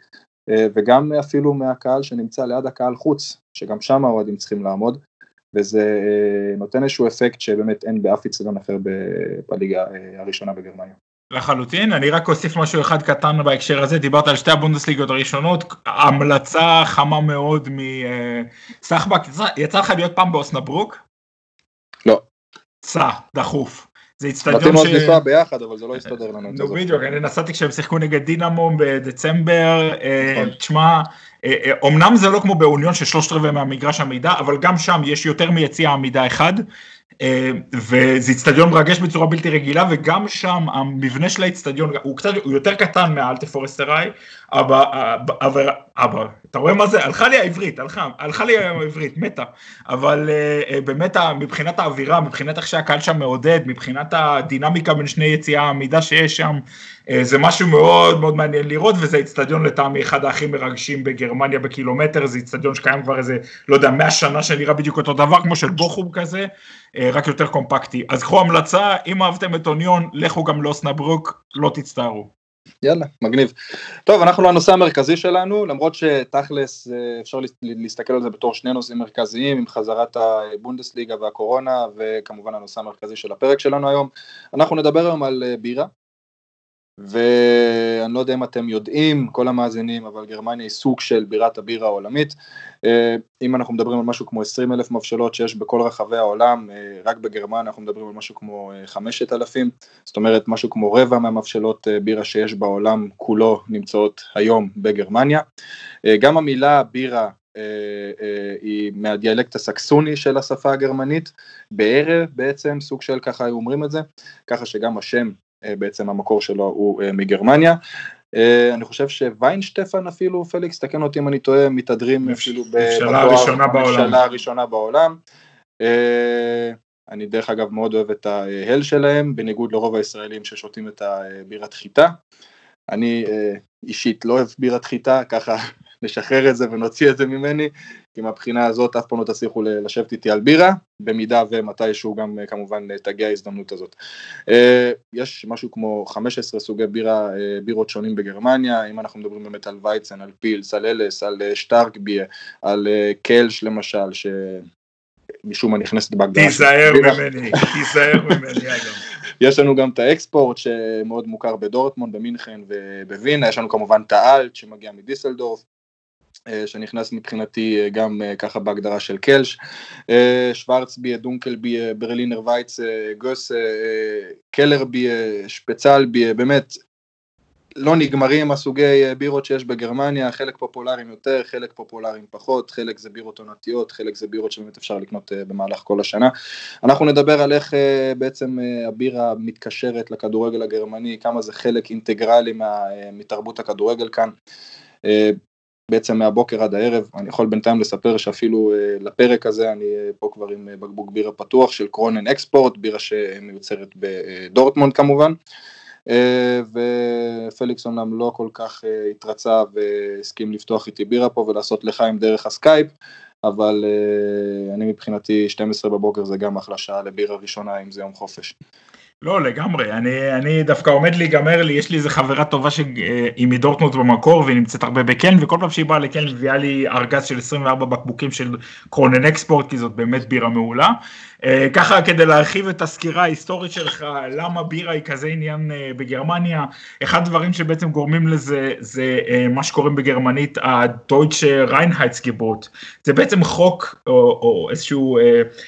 אה, וגם אפילו מהקהל שנמצא ליד הקהל חוץ, שגם שם האוהדים צריכים לעמוד. וזה אה, נותן איזשהו אפקט שבאמת אין באף אצטדיון אחר בליגה אה, הראשונה בגרמניה. לחלוטין, אני רק אוסיף משהו אחד קטן בהקשר הזה, דיברת על שתי הבונדסליגות הראשונות, המלצה חמה מאוד מסחבק, יצא לך להיות פעם באוסנברוק? לא. סע, דחוף. זה איצטדיון ש... רצינו אז לנסוע ביחד, אבל זה לא הסתדר לנו. נו בדיוק, אני נסעתי כשהם שיחקו נגד דינמו בדצמבר, אה, נכון. תשמע, אומנם אה, זה לא כמו באוניון ששלושת רבעי מהמגרש עמידה, אבל גם שם יש יותר מיציע עמידה אחד, אה, וזה איצטדיון מרגש בצורה בלתי רגילה, וגם שם המבנה של האיצטדיון הוא קצת, הוא יותר קטן מהאלטה פורסטראי, אבל, אבל, אבל, אתה רואה מה זה? הלכה לי העברית, הלכה, הלכה לי העברית, מתה, אבל אה, באמת מבחינת האווירה, מבחינת איך שהקהל שם מעודד, מבחינת הדינמיקה בין שני יציאה העמידה שיש שם, זה משהו מאוד מאוד מעניין לראות, וזה איצטדיון לטעמי אחד הכי מרגשים בגרמניה בקילומטר, זה איצטדיון שקיים כבר איזה, לא יודע, מאה שנה שנראה בדיוק אותו דבר, כמו של בוכום כזה. אה, רק יותר קומפקטי. אז קחו המלצה, אם אהבתם את אוניון, לכו גם לאוסנברוק, לא תצטערו. יאללה, מגניב. טוב, אנחנו לנושא המרכזי שלנו, למרות שתכלס אה, אפשר להסתכל על זה בתור שני נושאים מרכזיים, עם חזרת הבונדסליגה והקורונה, וכמובן הנושא המרכזי של הפרק שלנו היום. אנחנו נדבר היום על אה, בירה, ואני לא יודע אם אתם יודעים, כל המאזינים, אבל גרמניה היא סוג של בירת הבירה העולמית. אה, אם אנחנו מדברים על משהו כמו 20 אלף מבשלות שיש בכל רחבי העולם, אה, רק בגרמניה אנחנו מדברים על משהו כמו 5,000, אה, זאת אומרת משהו כמו רבע מהמבשלות בירה שיש בעולם כולו נמצאות היום בגרמניה. גם המילה בירה היא מהדיאלקט הסקסוני של השפה הגרמנית, בערב בעצם, סוג של ככה היו אומרים את זה, ככה שגם השם בעצם המקור שלו הוא מגרמניה. אני חושב שוויינשטפן אפילו, פליקס, תקן אותי אם אני טועה, מתהדרים אפילו בעולם. בממשלה הראשונה בעולם. אני דרך אגב מאוד אוהב את ההל שלהם, בניגוד לרוב הישראלים ששותים את הבירת חיטה. אני אישית לא אוהב בירת חיטה, ככה *laughs* נשחרר את זה ונוציא את זה ממני, כי מהבחינה הזאת אף פעם לא תצליחו לשבת איתי על בירה, במידה ומתישהו גם כמובן תגיע ההזדמנות הזאת. יש משהו כמו 15 סוגי בירה, בירות שונים בגרמניה, אם אנחנו מדברים באמת על וייצן, על פילס, על אלס, על שטארקביה, על קלש למשל, ש... משום מה נכנסת בהגדרה. תיזהר ממני, תיזהר ממני אגב. *laughs* יש לנו גם את האקספורט שמאוד מוכר בדורטמונד, במינכן ובווינה, יש לנו כמובן את האלט שמגיע מדיסלדורף, שנכנס מבחינתי גם ככה בהגדרה של קלש, שוורצבי, דונקלבי, ברלינר וייץ, גוס, קלרבי, שפצלבי, באמת לא נגמרים הסוגי בירות שיש בגרמניה, חלק פופולריים יותר, חלק פופולריים פחות, חלק זה בירות עונתיות, חלק זה בירות שבאמת אפשר לקנות במהלך כל השנה. אנחנו נדבר על איך בעצם הבירה מתקשרת לכדורגל הגרמני, כמה זה חלק אינטגרלי מתרבות הכדורגל כאן. בעצם מהבוקר עד הערב, אני יכול בינתיים לספר שאפילו לפרק הזה אני פה כבר עם בקבוק בירה פתוח של קרונן אקספורט, בירה שמיוצרת בדורטמונד כמובן. ופליקס אומנם לא כל כך התרצה והסכים לפתוח איתי בירה פה ולעשות לחיים דרך הסקייפ, אבל אני מבחינתי 12 בבוקר זה גם אחלה שעה לבירה ראשונה אם זה יום חופש. לא לגמרי, אני, אני דווקא עומד להיגמר לי, יש לי איזה חברה טובה שהיא מדורטמונד במקור והיא נמצאת הרבה בקן וכל פעם שהיא באה היא מביאה לי ארגז של 24 בקבוקים של קרונן אקספורט כי זאת באמת בירה מעולה. ככה כדי להרחיב את הסקירה ההיסטורית שלך, למה בירה היא כזה עניין בגרמניה, אחד הדברים שבעצם גורמים לזה זה מה שקוראים בגרמנית הדויטשה ריינהייטסגבוט, זה בעצם חוק או, או איזשהו,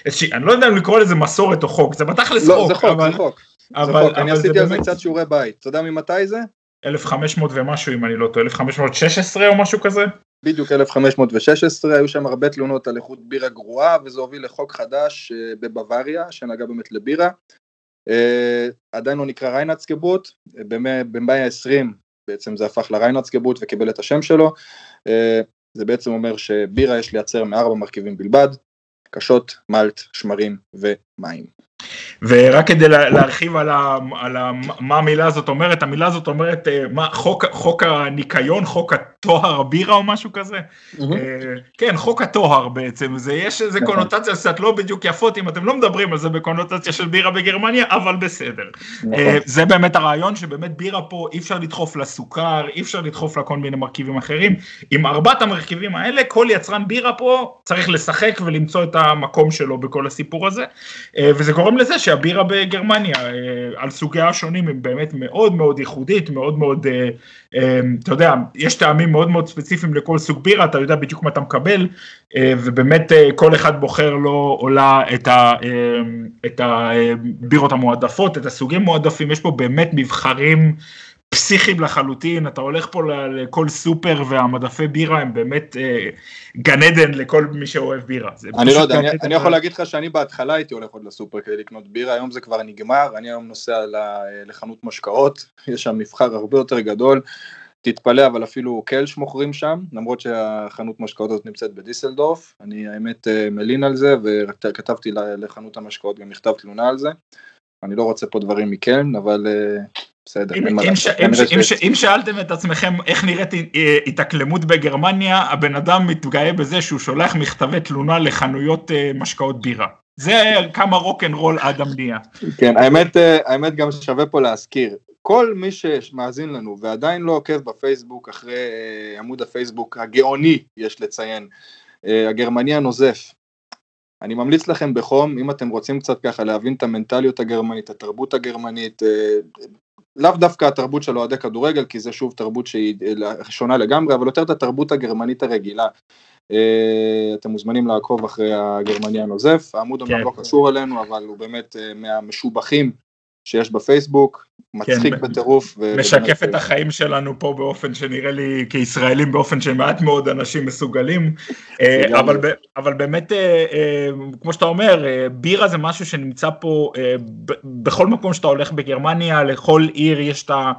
איזשהו, אני לא יודע אם לקרוא לזה מסורת או חוק, זה בתכלס לא, חוק, זה חוק, אבל, זה חוק, אבל, זה חוק. אני עשיתי על זה קצת שיעורי בית, אתה יודע ממתי זה? 1500 ומשהו אם אני לא טועה, 1516 או משהו כזה? בדיוק 1516, היו שם הרבה תלונות על איכות בירה גרועה וזה הוביל לחוק חדש בבוואריה שנגע באמת לבירה. עדיין לא נקרא ריינצקבוט, במאי ה-20 בעצם זה הפך לריינצקבוט וקיבל את השם שלו. זה בעצם אומר שבירה יש לייצר מארבע מרכיבים בלבד, קשות, מלט, שמרים ומים. ורק כדי להרחיב על, ה, על ה, מה המילה הזאת אומרת, המילה הזאת אומרת מה, חוק, חוק הניקיון, חוק הטוהר בירה או משהו כזה, mm-hmm. כן חוק הטוהר בעצם, זה, יש איזה נכון. קונוטציה קצת לא בדיוק יפות אם אתם לא מדברים על זה בקונוטציה של בירה בגרמניה, אבל בסדר. נכון. זה באמת הרעיון שבאמת בירה פה אי אפשר לדחוף לסוכר, אי אפשר לדחוף לכל מיני מרכיבים אחרים, עם ארבעת המרכיבים האלה כל יצרן בירה פה צריך לשחק ולמצוא את המקום שלו בכל הסיפור הזה, וזה גורם לזה שהבירה בגרמניה על סוגיה השונים הם באמת מאוד מאוד ייחודית, מאוד מאוד, אתה יודע, יש טעמים מאוד מאוד ספציפיים לכל סוג בירה, אתה יודע בדיוק מה אתה מקבל, ובאמת כל אחד בוחר לו עולה את, ה, את הבירות המועדפות, את הסוגים מועדפים, יש פה באמת מבחרים פסיכיים לחלוטין, אתה הולך פה לכל סופר והמדפי בירה הם באמת אה, גן עדן לכל מי שאוהב בירה. אני לא יודע, אני, אני יכול להגיד לך שאני בהתחלה הייתי הולך עוד לסופר כדי לקנות בירה, היום זה כבר נגמר, אני היום נוסע לחנות משקאות, *laughs* יש שם מבחר הרבה יותר גדול, תתפלא אבל אפילו קלש מוכרים שם, למרות שהחנות משקאות הזאת נמצאת בדיסלדורף, אני האמת אה, מלין על זה וכתבתי לחנות המשקאות גם מכתב תלונה על זה. אני לא רוצה פה דברים מקלן, אבל בסדר. אם, אם, ש, אם, אם, ש, אם שאלתם את עצמכם איך נראית התאקלמות בגרמניה, הבן אדם מתגאה בזה שהוא שולח מכתבי תלונה לחנויות משקאות בירה. זה כמה rock and roll אדם נהיה. כן, האמת, האמת גם שווה פה להזכיר, כל מי שמאזין לנו ועדיין לא עוקב בפייסבוק אחרי עמוד הפייסבוק הגאוני, יש לציין, הגרמני הנוזף, אני ממליץ לכם בחום, אם אתם רוצים קצת ככה להבין את המנטליות הגרמנית, התרבות הגרמנית, לאו דווקא התרבות של אוהדי כדורגל, כי זה שוב תרבות שהיא שונה לגמרי, אבל יותר את התרבות הגרמנית הרגילה. אתם מוזמנים לעקוב אחרי הגרמני הנוזף, העמוד אומנם כן. לא קשור אלינו, אבל הוא באמת מהמשובחים שיש בפייסבוק, מצחיק כן, בטירוף. משקף את החיים שלנו פה באופן שנראה לי כישראלים באופן שמעט מאוד אנשים מסוגלים, אה, אבל, אבל באמת אה, אה, כמו שאתה אומר בירה זה משהו שנמצא פה בכל מקום שאתה הולך בגרמניה לכל עיר יש את ה...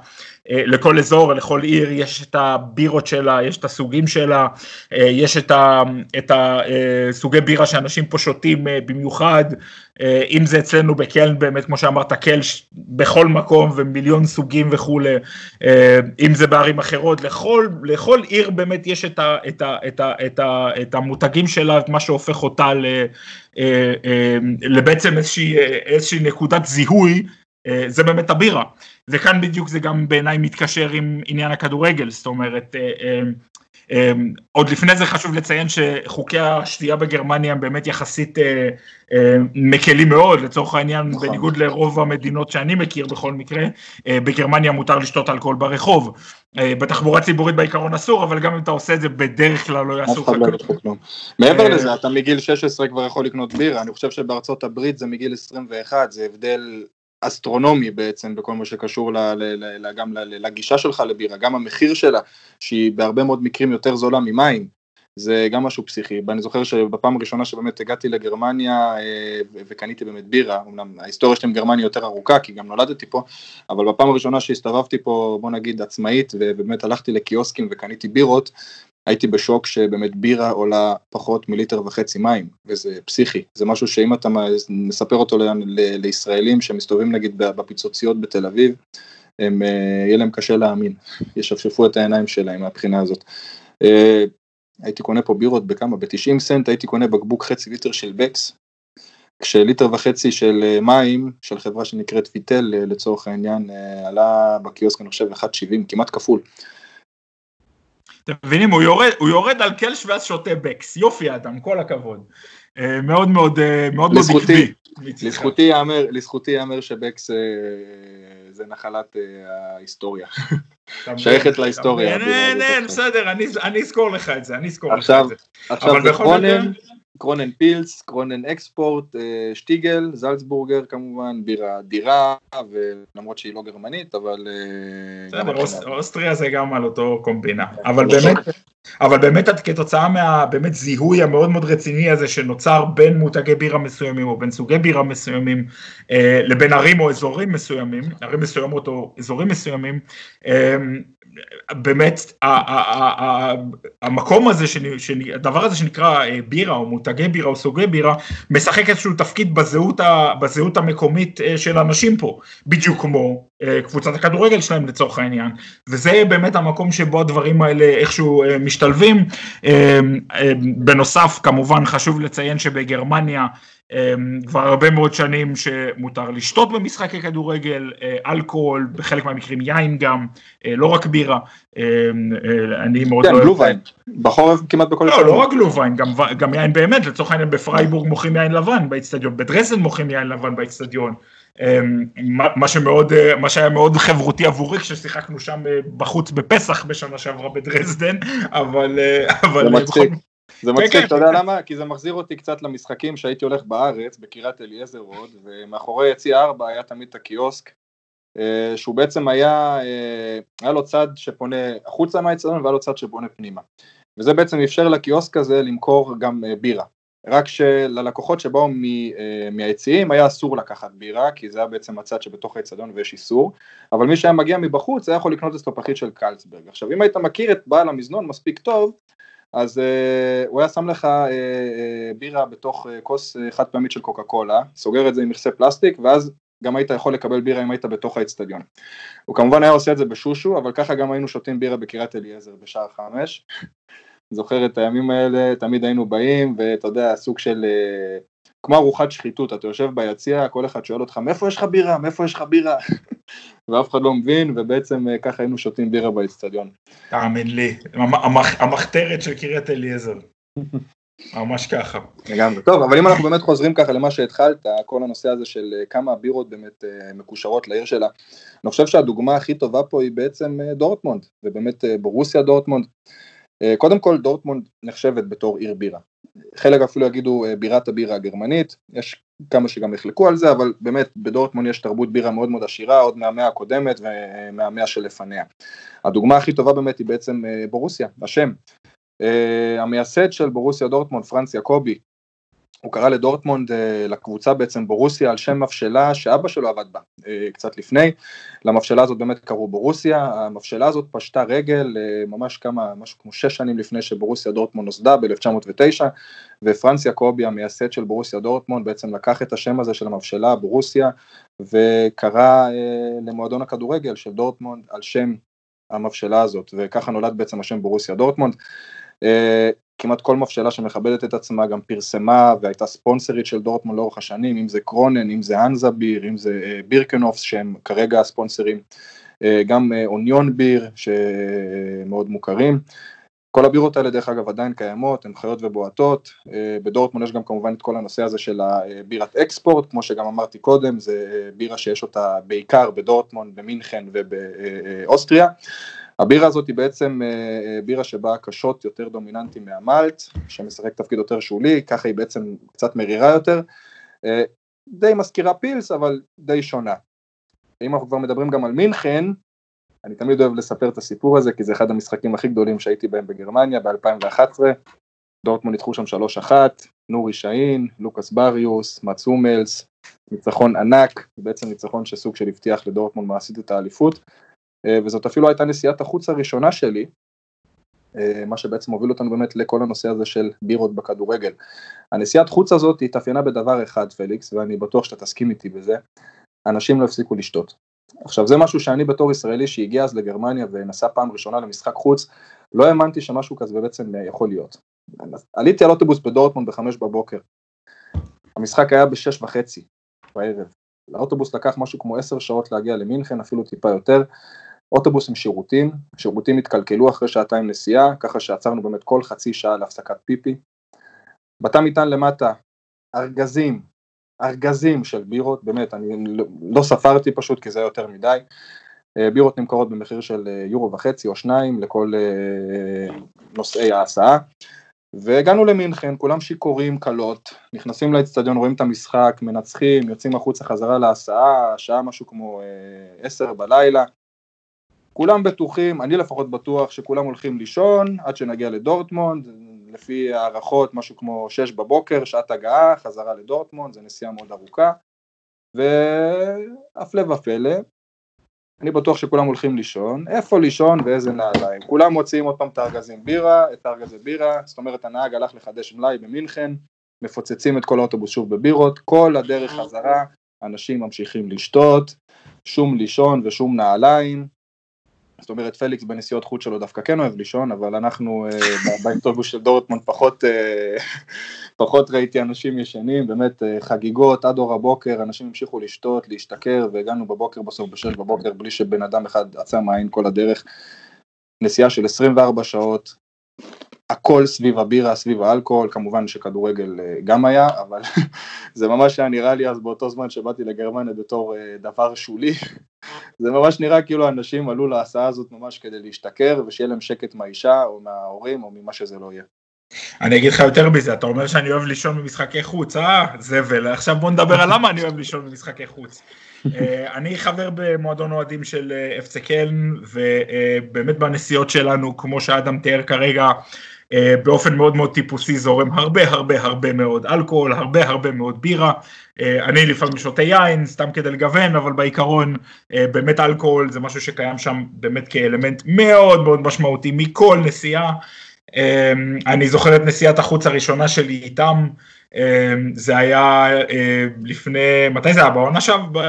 לכל אזור, לכל עיר יש את הבירות שלה, יש את הסוגים שלה, יש את הסוגי בירה שאנשים פה שותים במיוחד, אם זה אצלנו בקלן באמת כמו שאמרת קל בכל מקום ומיליון סוגים וכולי, אה, אם זה בערים אחרות, לכל, לכל עיר באמת יש את, ה, את, ה, את, ה, את, ה, את המותגים שלה, את מה שהופך אותה ל, אה, לבעצם איזושהי, איזושהי נקודת זיהוי, זה באמת הבירה, וכאן בדיוק זה גם בעיניי מתקשר עם עניין הכדורגל, זאת אומרת אמ, עוד לפני זה חשוב לציין שחוקי השתייה בגרמניה הם באמת יחסית אה, אה, מקלים מאוד, לצורך העניין נכון. בניגוד לרוב המדינות שאני מכיר בכל מקרה, אה, בגרמניה מותר לשתות אלכוהול ברחוב. בתחבורה ציבורית בעיקרון אסור, אבל גם אם אתה עושה את זה בדרך כלל לא יעשו לך לא כלום. מעבר לזה, אתה מגיל 16 כבר יכול לקנות בירה, אני חושב שבארצות הברית זה מגיל 21, זה הבדל אסטרונומי בעצם בכל מה שקשור ל, ל, ל, גם לגישה שלך לבירה, גם המחיר שלה, שהיא בהרבה מאוד מקרים יותר זולה ממים, זה גם משהו פסיכי, ואני זוכר שבפעם הראשונה שבאמת הגעתי לגרמניה אה, וקניתי באמת בירה, אמנם ההיסטוריה שלי עם גרמניה יותר ארוכה כי גם נולדתי פה, אבל בפעם הראשונה שהסתובבתי פה בוא נגיד עצמאית ובאמת הלכתי לקיוסקים וקניתי בירות, הייתי בשוק שבאמת בירה עולה פחות מליטר וחצי מים, וזה פסיכי, זה משהו שאם אתה מספר אותו ל- ל- לישראלים שמסתובבים נגיד בפיצוציות בתל אביב, הם, אה, יהיה להם קשה להאמין, *laughs* ישפשפו את העיניים שלהם מהבחינה הזאת. אה, הייתי קונה פה בירות בכמה? ב-90 סנט הייתי קונה בקבוק חצי ליטר של בקס, כשליטר וחצי של אה, מים של חברה שנקראת ויטל לצורך העניין עלה בקיוסק אני חושב 1.70 כמעט כפול. אתם מבינים? הוא יורד, הוא יורד על קלש ואז שותה בקס. יופי אדם, כל הכבוד. אה, מאוד מאוד אה, מאוד עקבי. לזכותי ייאמר, לזכותי ייאמר שבקס אה, זה נחלת ההיסטוריה. שייכת להיסטוריה. אין, אין, בסדר, אני אזכור לך את זה, אני אזכור לך את זה. עכשיו זה קרונן, קרונן פילס, קרונן אקספורט, אה, שטיגל, זלצבורגר כמובן, בירה אדירה, ולמרות שהיא לא גרמנית, אבל... אה, בסדר, אוסטריה זה גם על אותו קומבינה, אבל באמת... אבל באמת כתוצאה מהבאמת זיהוי המאוד מאוד רציני הזה שנוצר בין מותגי בירה מסוימים או בין סוגי בירה מסוימים אה, לבין ערים או אזורים מסוימים, ערים מסוימות או אזורים מסוימים, אה, באמת המקום הזה, הדבר הזה שנקרא אה, בירה או מותגי בירה או סוגי בירה, משחק איזשהו תפקיד בזהות, המקומית של אנשים פה, בדיוק כמו קבוצת הכדורגל שלהם לצורך העניין, וזה באמת המקום שבו הדברים האלה איכשהו משתלבים. בנוסף כמובן חשוב לציין שבגרמניה כבר הרבה מאוד שנים שמותר לשתות במשחקי כדורגל, אה, אלכוהול, בחלק מהמקרים יין גם, אה, לא רק בירה, אה, אני מאוד כן, גלוביין, בחורף כמעט בכל... לא, לא רק גלוביין, גם, גם יין באמת, לצורך העניין בפרייבורג מוכרים יין לבן באיצטדיון, בדרזן מוכרים יין לבן באיצטדיון, מה שמאוד, מה שהיה מאוד חברותי עבורי כששיחקנו שם בחוץ בפסח בשנה שעברה בדרזדן, *laughs* אבל... אבל זה מצחיק. זה כן, מצחיק, כן, אתה יודע כן. למה? כי זה מחזיר אותי קצת למשחקים שהייתי הולך בארץ, בקריית אליעזר עוד, ומאחורי יציא ארבע היה תמיד את הקיוסק, אה, שהוא בעצם היה, אה, היה לו צד שפונה החוצה מהאצטדיון והיה לו צד שפונה פנימה. וזה בעצם אפשר לקיוסק הזה למכור גם אה, בירה. רק שללקוחות שבאו מהיציעים היה אסור לקחת בירה, כי זה היה בעצם הצד שבתוך האצטדיון ויש איסור, אבל מי שהיה מגיע מבחוץ היה יכול לקנות אצלו פחית של קלצברג. עכשיו אם היית מכיר את בעל המזנון מספיק טוב, אז uh, הוא היה שם לך uh, uh, בירה בתוך uh, כוס uh, חד פעמית של קוקה קולה, סוגר את זה עם מכסה פלסטיק, ואז גם היית יכול לקבל בירה אם היית בתוך האצטדיון. הוא כמובן היה עושה את זה בשושו, אבל ככה גם היינו שותים בירה בקריית אליעזר בשער חמש. זוכר את הימים האלה, תמיד היינו באים, ואתה יודע, סוג של כמו ארוחת שחיתות, אתה יושב ביציע, כל אחד שואל אותך, מאיפה יש לך בירה? מאיפה יש לך בירה? *laughs* ואף אחד לא מבין, ובעצם אה, ככה היינו שותים בירה באצטדיון. תאמין לי, המחתרת של קריית אליעזר. *laughs* ממש ככה. לגמרי. טוב, אבל אם אנחנו באמת חוזרים ככה למה שהתחלת, כל הנושא הזה של אה, כמה הבירות באמת אה, מקושרות לעיר שלה, אני חושב שהדוגמה הכי טובה פה היא בעצם דורטמונד, ובאמת בורוסיה דורטמונד. קודם כל דורטמונד נחשבת בתור עיר בירה, חלק אפילו יגידו בירת הבירה הגרמנית, יש כמה שגם יחלקו על זה, אבל באמת בדורטמונד יש תרבות בירה מאוד מאוד עשירה, עוד מהמאה הקודמת ומהמאה שלפניה. הדוגמה הכי טובה באמת היא בעצם בורוסיה, השם. המייסד של בורוסיה דורטמונד, פרנץ יעקובי, הוא קרא לדורטמונד, אה, לקבוצה בעצם בורוסיה, על שם מבשלה שאבא שלו עבד בה אה, קצת לפני, למבשלה הזאת באמת קראו בורוסיה, המבשלה הזאת פשטה רגל אה, ממש כמה, משהו כמו שש שנים לפני שבורוסיה דורטמונד נוסדה ב-1909, ופרנץ יעקובי המייסד של בורוסיה דורטמונד בעצם לקח את השם הזה של המבשלה בורוסיה, וקרא למועדון הכדורגל של דורטמונד על שם המבשלה הזאת, וככה נולד בעצם השם בורוסיה דורטמונד. כמעט כל מבשלה שמכבדת את עצמה גם פרסמה והייתה ספונסרית של דורטמונד לאורך השנים, אם זה קרונן, אם זה הנזה ביר, אם זה אה, ברינקהופס שהם כרגע הספונסרים, אה, גם אה, אוניון ביר שמאוד מוכרים. כל הבירות האלה דרך אגב עדיין קיימות, הן חיות ובועטות, בדורטמון יש גם כמובן את כל הנושא הזה של הבירת אקספורט, כמו שגם אמרתי קודם, זה בירה שיש אותה בעיקר בדורטמון, במינכן ובאוסטריה. הבירה הזאת היא בעצם אה, אה, בירה שבה קשות יותר דומיננטי מהמלט, שמשחק תפקיד יותר שולי, ככה היא בעצם קצת מרירה יותר, אה, די מזכירה פילס אבל די שונה. אם אנחנו כבר מדברים גם על מינכן, אני תמיד אוהב לספר את הסיפור הזה כי זה אחד המשחקים הכי גדולים שהייתי בהם בגרמניה ב-2011, דורטמון ניצחו שם 3-1, נורי שאין, לוקאס בריוס, מצומלס, ניצחון ענק, בעצם ניצחון שסוג של הבטיח לדורטמון מעשית את האליפות. אה, וזאת אפילו הייתה נסיעת החוץ הראשונה שלי, אה, מה שבעצם הוביל אותנו באמת לכל הנושא הזה של בירות בכדורגל. הנסיעת חוץ הזאת התאפיינה בדבר אחד פליקס, ואני בטוח שאתה תסכים איתי בזה, אנשים לא הפסיקו לשתות. עכשיו זה משהו שאני בתור ישראלי שהגיע אז לגרמניה ונסע פעם ראשונה למשחק חוץ, לא האמנתי שמשהו כזה בעצם יכול להיות. עליתי על אוטובוס בדורטמונד בחמש בבוקר, המשחק היה בשש וחצי בערב, לאוטובוס לקח משהו כמו עשר שעות להגיע למינכן, אפילו טיפה יותר, אוטובוס עם שירותים, שירותים התקלקלו אחרי שעתיים נסיעה, ככה שעצרנו באמת כל חצי שעה להפסקת פיפי. בתא מטען למטה, ארגזים, ארגזים של בירות, באמת, אני לא, לא ספרתי פשוט כי זה יותר מדי. אה, בירות נמכרות במחיר של אה, יורו וחצי או שניים לכל אה, נוסעי ההסעה. והגענו למינכן, כולם שיכורים קלות, נכנסים לאצטדיון, רואים את המשחק, מנצחים, יוצאים החוצה חזרה להסעה, שעה משהו כמו עשר בלילה. כולם בטוחים, אני לפחות בטוח שכולם הולכים לישון עד שנגיע לדורטמונד, לפי הערכות משהו כמו שש בבוקר, שעת הגעה, חזרה לדורטמונד, זו נסיעה מאוד ארוכה, והפלא ופלא, אני בטוח שכולם הולכים לישון, איפה לישון ואיזה נעליים, כולם מוציאים עוד פעם את הארגזים בירה, את הארגזי בירה, זאת אומרת הנהג הלך לחדש מלאי במינכן, מפוצצים את כל האוטובוס שוב בבירות, כל הדרך חזרה, אנשים ממשיכים לשתות, שום לישון ושום נעליים, זאת אומרת פליקס בנסיעות חוץ שלו דווקא כן אוהב לישון, אבל אנחנו אה, באוטובוס של דורטמונד פחות, אה, פחות ראיתי אנשים ישנים, באמת אה, חגיגות עד אור הבוקר, אנשים המשיכו לשתות, להשתכר, והגענו בבוקר בסוף בשש בבוקר בלי שבן אדם אחד עצר מעין כל הדרך. נסיעה של 24 שעות, הכל סביב הבירה, סביב האלכוהול, כמובן שכדורגל אה, גם היה, אבל *laughs* זה ממש היה נראה לי אז באותו זמן שבאתי לגרמניה בתור אה, דבר שולי, *laughs* זה ממש נראה כאילו אנשים עלו להסעה הזאת ממש כדי להשתכר ושיהיה להם שקט מהאישה או מההורים או ממה שזה לא יהיה. אני אגיד לך יותר מזה, אתה אומר שאני אוהב לישון במשחקי חוץ, אה? זבל, עכשיו בוא נדבר על למה אני אוהב לישון במשחקי חוץ. *laughs* אה, אני חבר במועדון אוהדים של אפצה קלן, ובאמת בנסיעות שלנו, כמו שאדם תיאר כרגע, באופן מאוד מאוד טיפוסי זורם הרבה הרבה הרבה מאוד אלכוהול, הרבה הרבה מאוד בירה. אה, אני לפעמים שותה יין, סתם כדי לגוון, אבל בעיקרון אה, באמת אלכוהול זה משהו שקיים שם באמת כאלמנט מאוד מאוד משמעותי מכל נסיעה. אני זוכר את נסיעת החוץ הראשונה שלי איתם, זה היה לפני, מתי זה היה?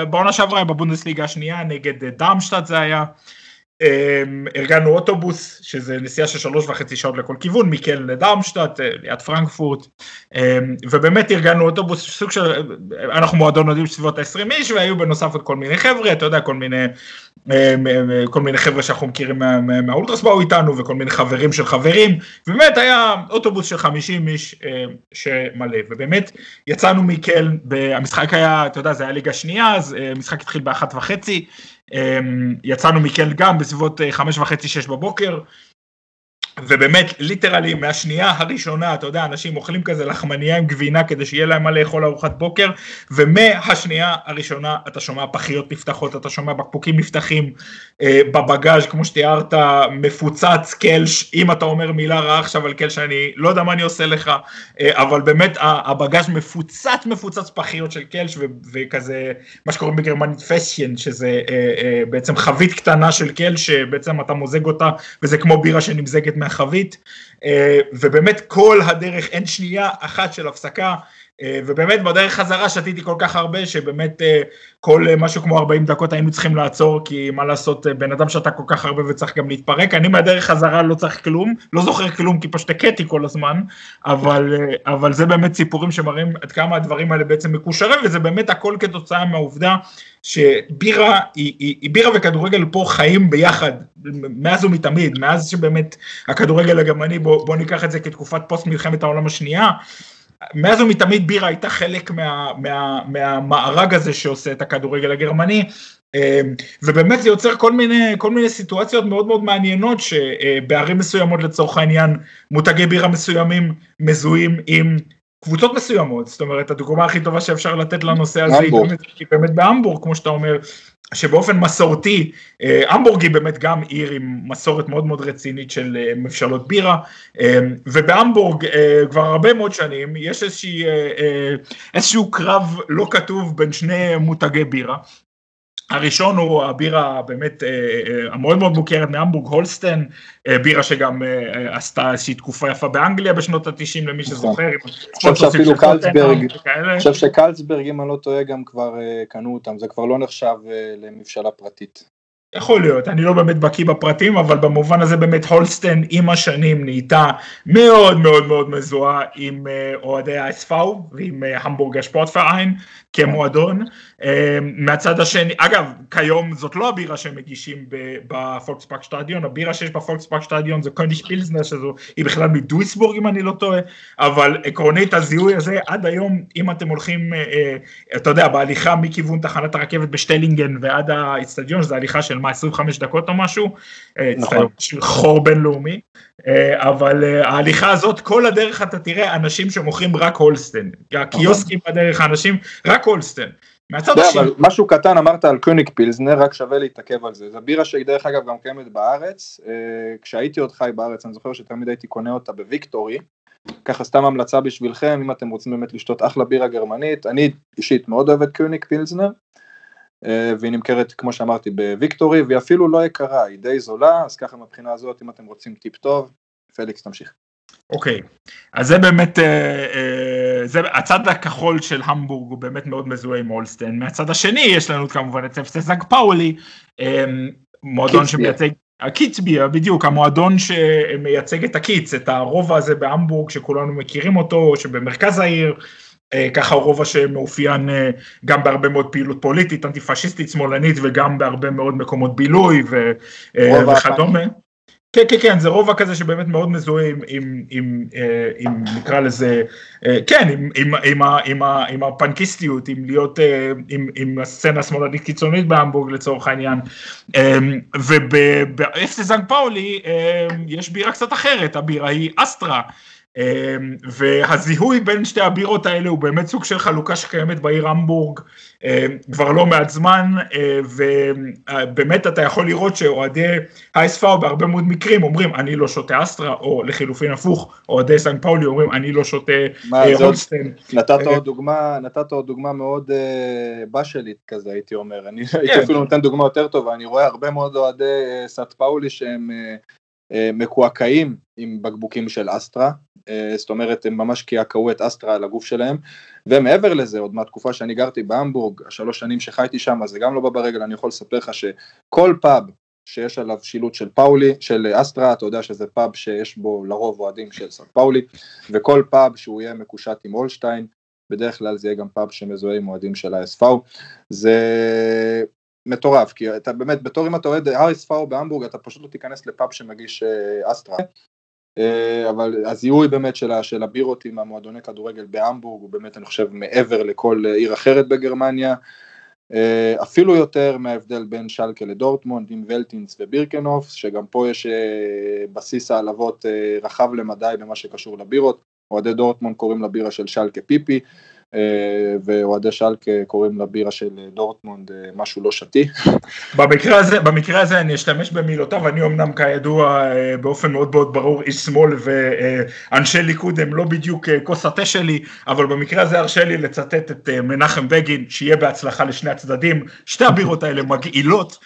בעונה שעברה, בבונדסליגה השנייה, נגד דאמשטאט זה היה. אמ, ארגנו אוטובוס, שזה נסיעה של שלוש וחצי שעות לכל כיוון, מקל לדרמשטאט, אה, ליד פרנקפורט, אמ, ובאמת ארגנו אוטובוס, סוג של, אנחנו מועדון יודעים בסביבות ה-20 איש, והיו בנוסף עוד כל מיני חבר'ה, אתה יודע, כל מיני, אמ, כל מיני חבר'ה שאנחנו מכירים מה, מהאולטרס באו איתנו, וכל מיני חברים של חברים, ובאמת היה אוטובוס של 50 איש שמלא, ובאמת יצאנו מקל, המשחק היה, אתה יודע, זה היה ליגה שנייה, אז המשחק התחיל באחת וחצי, יצאנו מקל גם בסביבות אה, חמש וחצי, שש בבוקר. ובאמת, ליטרלי, מהשנייה הראשונה, אתה יודע, אנשים אוכלים כזה לחמניה עם גבינה כדי שיהיה להם מה לאכול ארוחת בוקר, ומהשנייה הראשונה אתה שומע פחיות נפתחות, אתה שומע בקבוקים נפתחים אה, בבגאז' כמו שתיארת, מפוצץ קלש, אם אתה אומר מילה רעה עכשיו על קלש, אני לא יודע מה אני עושה לך, אה, אבל באמת הבגאז' מפוצץ מפוצץ פחיות של קלש, ו- וכזה, מה שקוראים בגרמנית פסיין, שזה אה, אה, בעצם חבית קטנה של קלש, שבעצם אתה מוזג אותה, וזה כמו בירה שנמזגת מה... מהחבית, אה, ובאמת כל הדרך, אין שנייה אחת של הפסקה, ובאמת בדרך חזרה שתיתי כל כך הרבה, שבאמת אה, כל משהו כמו 40 דקות היינו צריכים לעצור, כי מה לעשות, בן אדם שתה כל כך הרבה וצריך גם להתפרק, אני מהדרך חזרה לא צריך כלום, לא זוכר כלום כי פשוט הכיתי כל הזמן, אבל, אבל זה באמת סיפורים שמראים עד כמה הדברים האלה בעצם מקושרים, וזה באמת הכל כתוצאה מהעובדה שבירה, היא, היא, היא בירה וכדורגל פה חיים ביחד, מאז ומתמיד, מאז שבאמת הכדורגל הגרמני, בוא, בוא ניקח את זה כתקופת פוסט מלחמת העולם השנייה, מאז ומתמיד בירה הייתה חלק מה, מה, מהמארג הזה שעושה את הכדורגל הגרמני, ובאמת זה יוצר כל מיני, כל מיני סיטואציות מאוד מאוד מעניינות שבערים מסוימות לצורך העניין מותגי בירה מסוימים מזוהים עם קבוצות מסוימות, זאת אומרת הדוגמה הכי טובה שאפשר לתת לנושא הזה היא באמת, היא באמת בהמבורג, כמו שאתה אומר, שבאופן מסורתי, אה, המבורג היא באמת גם עיר עם מסורת מאוד מאוד רצינית של אה, מבשלות בירה, אה, ובהמבורג כבר הרבה מאוד שנים יש איזושהי, איזשהו קרב לא כתוב בין שני מותגי בירה, הראשון הוא הבירה באמת אה, אה, המאוד מאוד מוכרת מהמבורג הולסטן, אה, בירה שגם עשתה איזושהי תקופה יפה באנגליה בשנות התשעים למי נכון. שזוכר. אני חושב שאפילו קלצברג, אני חושב שקרלסברג אם אני לא טועה גם כבר קנו אותם, זה כבר לא נחשב למבשלה פרטית. יכול להיות, אני לא באמת בקיא בפרטים, אבל במובן הזה באמת הולשטיין עם השנים נהייתה מאוד מאוד מאוד מזוהה עם אוהדי ה-HSV ועם המבורגר שפורטפריין כמועדון. מהצד השני, אגב, כיום זאת לא הבירה שהם מגישים בפולקספארק שטדיון, הבירה שיש בפולקספארק שטדיון זה קוניג פילסנר, שזו, היא בכלל מדויסבורג אם אני לא טועה, אבל עקרונית הזיהוי הזה עד היום, אם אתם הולכים, אתה יודע, בהליכה מכיוון תחנת הרכבת בשטלינגן ועד האצטדיון, שזו הליכה של מה, 25 דקות או משהו, נכון. חור בינלאומי, אבל ההליכה הזאת, כל הדרך אתה תראה אנשים שמוכרים רק הולסטן, הקיוסקים בדרך, האנשים, רק הולסטן. מהצד השני. אבל משהו קטן אמרת על קוניק פילזנר, רק שווה להתעכב על זה. זו בירה שהיא דרך אגב גם קיימת בארץ. אה, כשהייתי עוד חי בארץ, אני זוכר שתמיד הייתי קונה אותה בוויקטורי. ככה סתם המלצה בשבילכם, אם אתם רוצים באמת לשתות אחלה בירה גרמנית. אני אישית מאוד אוהב את קוניג פילזנר. אה, והיא נמכרת כמו שאמרתי בוויקטורי, והיא אפילו לא יקרה, היא די זולה, אז ככה מבחינה הזאת, אם אתם רוצים טיפ טוב, פליקס תמשיך. אוקיי, אז זה באמת, אה, אה, זה הצד הכחול של המבורג הוא באמת מאוד מזוהה עם הולשטיין, מהצד השני יש לנו כמובן את זנקט פאולי, אה, מועדון שמייצג, הקיצביה בדיוק, המועדון שמייצג את הקיץ, את הרובע הזה בהמבורג שכולנו מכירים אותו, שבמרכז העיר, ככה רובע שמאופיין גם בהרבה מאוד פעילות פוליטית, אנטי פשיסטית שמאלנית וגם בהרבה מאוד מקומות בילוי וכדומה. כן, כן, כן, זה רובע כזה שבאמת מאוד מזוהה עם, עם, עם, אה, עם נקרא לזה, אה, כן, עם, עם, עם, עם, עם הפנקיסטיות, עם להיות, אה, עם, עם הסצנה השמאלנית קיצונית בהמבורג לצורך העניין. ובאפסי זנג פאולי יש בירה קצת אחרת, הבירה היא אסטרה. אמ, והזיהוי בין שתי הבירות האלה הוא באמת סוג של חלוקה שקיימת בעיר המבורג אמ, כבר לא מעט זמן אה, ובאמת אתה יכול לראות שאוהדי האספאו בהרבה מאוד מקרים אומרים אני לא שותה אסטרה או לחילופין הפוך אוהדי סן פאולי אומרים אני לא שותה אה, הולסטיין. נתת עוד דוגמה נתת עוד דוגמה מאוד אה, באשלית כזה הייתי אומר אני הייתי כן. אפילו נותן דוגמה יותר טובה אני רואה הרבה מאוד אוהדי סנט פאולי שהם מקועקעים עם בקבוקים של אסטרה, אה, זאת אומרת הם ממש קעקעו את אסטרה על הגוף שלהם, ומעבר לזה עוד מהתקופה שאני גרתי בהמבורג, השלוש שנים שחייתי שם, זה גם לא בא ברגל, אני יכול לספר לך שכל פאב שיש עליו שילוט של פאולי, של אסטרה, אתה יודע שזה פאב שיש בו לרוב אוהדים של סנט פאולי, וכל פאב שהוא יהיה מקושט עם הולשטיין, בדרך כלל זה יהיה גם פאב שמזוהה עם אוהדים של ה-HSV, זה מטורף, כי אתה באמת, בתור אם אתה אוהד ה-SV בהמבורג, אתה פשוט לא תיכנס לפאב שמגיש אה, אסטרה, אה, אבל הזיהוי באמת של, של הבירות עם המועדוני כדורגל בהמבורג הוא באמת אני חושב מעבר לכל עיר אחרת בגרמניה. אפילו יותר מההבדל בין שלקה לדורטמונד עם ולטינס ובירקנופס, שגם פה יש בסיס העלבות רחב למדי במה שקשור לבירות, אוהדי דורטמונד קוראים לבירה של שלקה פיפי, אה, ואוהדי שלקה קוראים לבירה של דורטמונד אה, משהו לא שתי. במקרה הזה, במקרה הזה אני אשתמש במילותיו, אני אמנם כידוע אה, באופן מאוד מאוד ברור איש שמאל ואנשי ליכוד הם לא בדיוק כוס התה שלי, אבל במקרה הזה הרשה לי לצטט את מנחם בגין, שיהיה בהצלחה לשני הצדדים, שתי הבירות האלה מגעילות.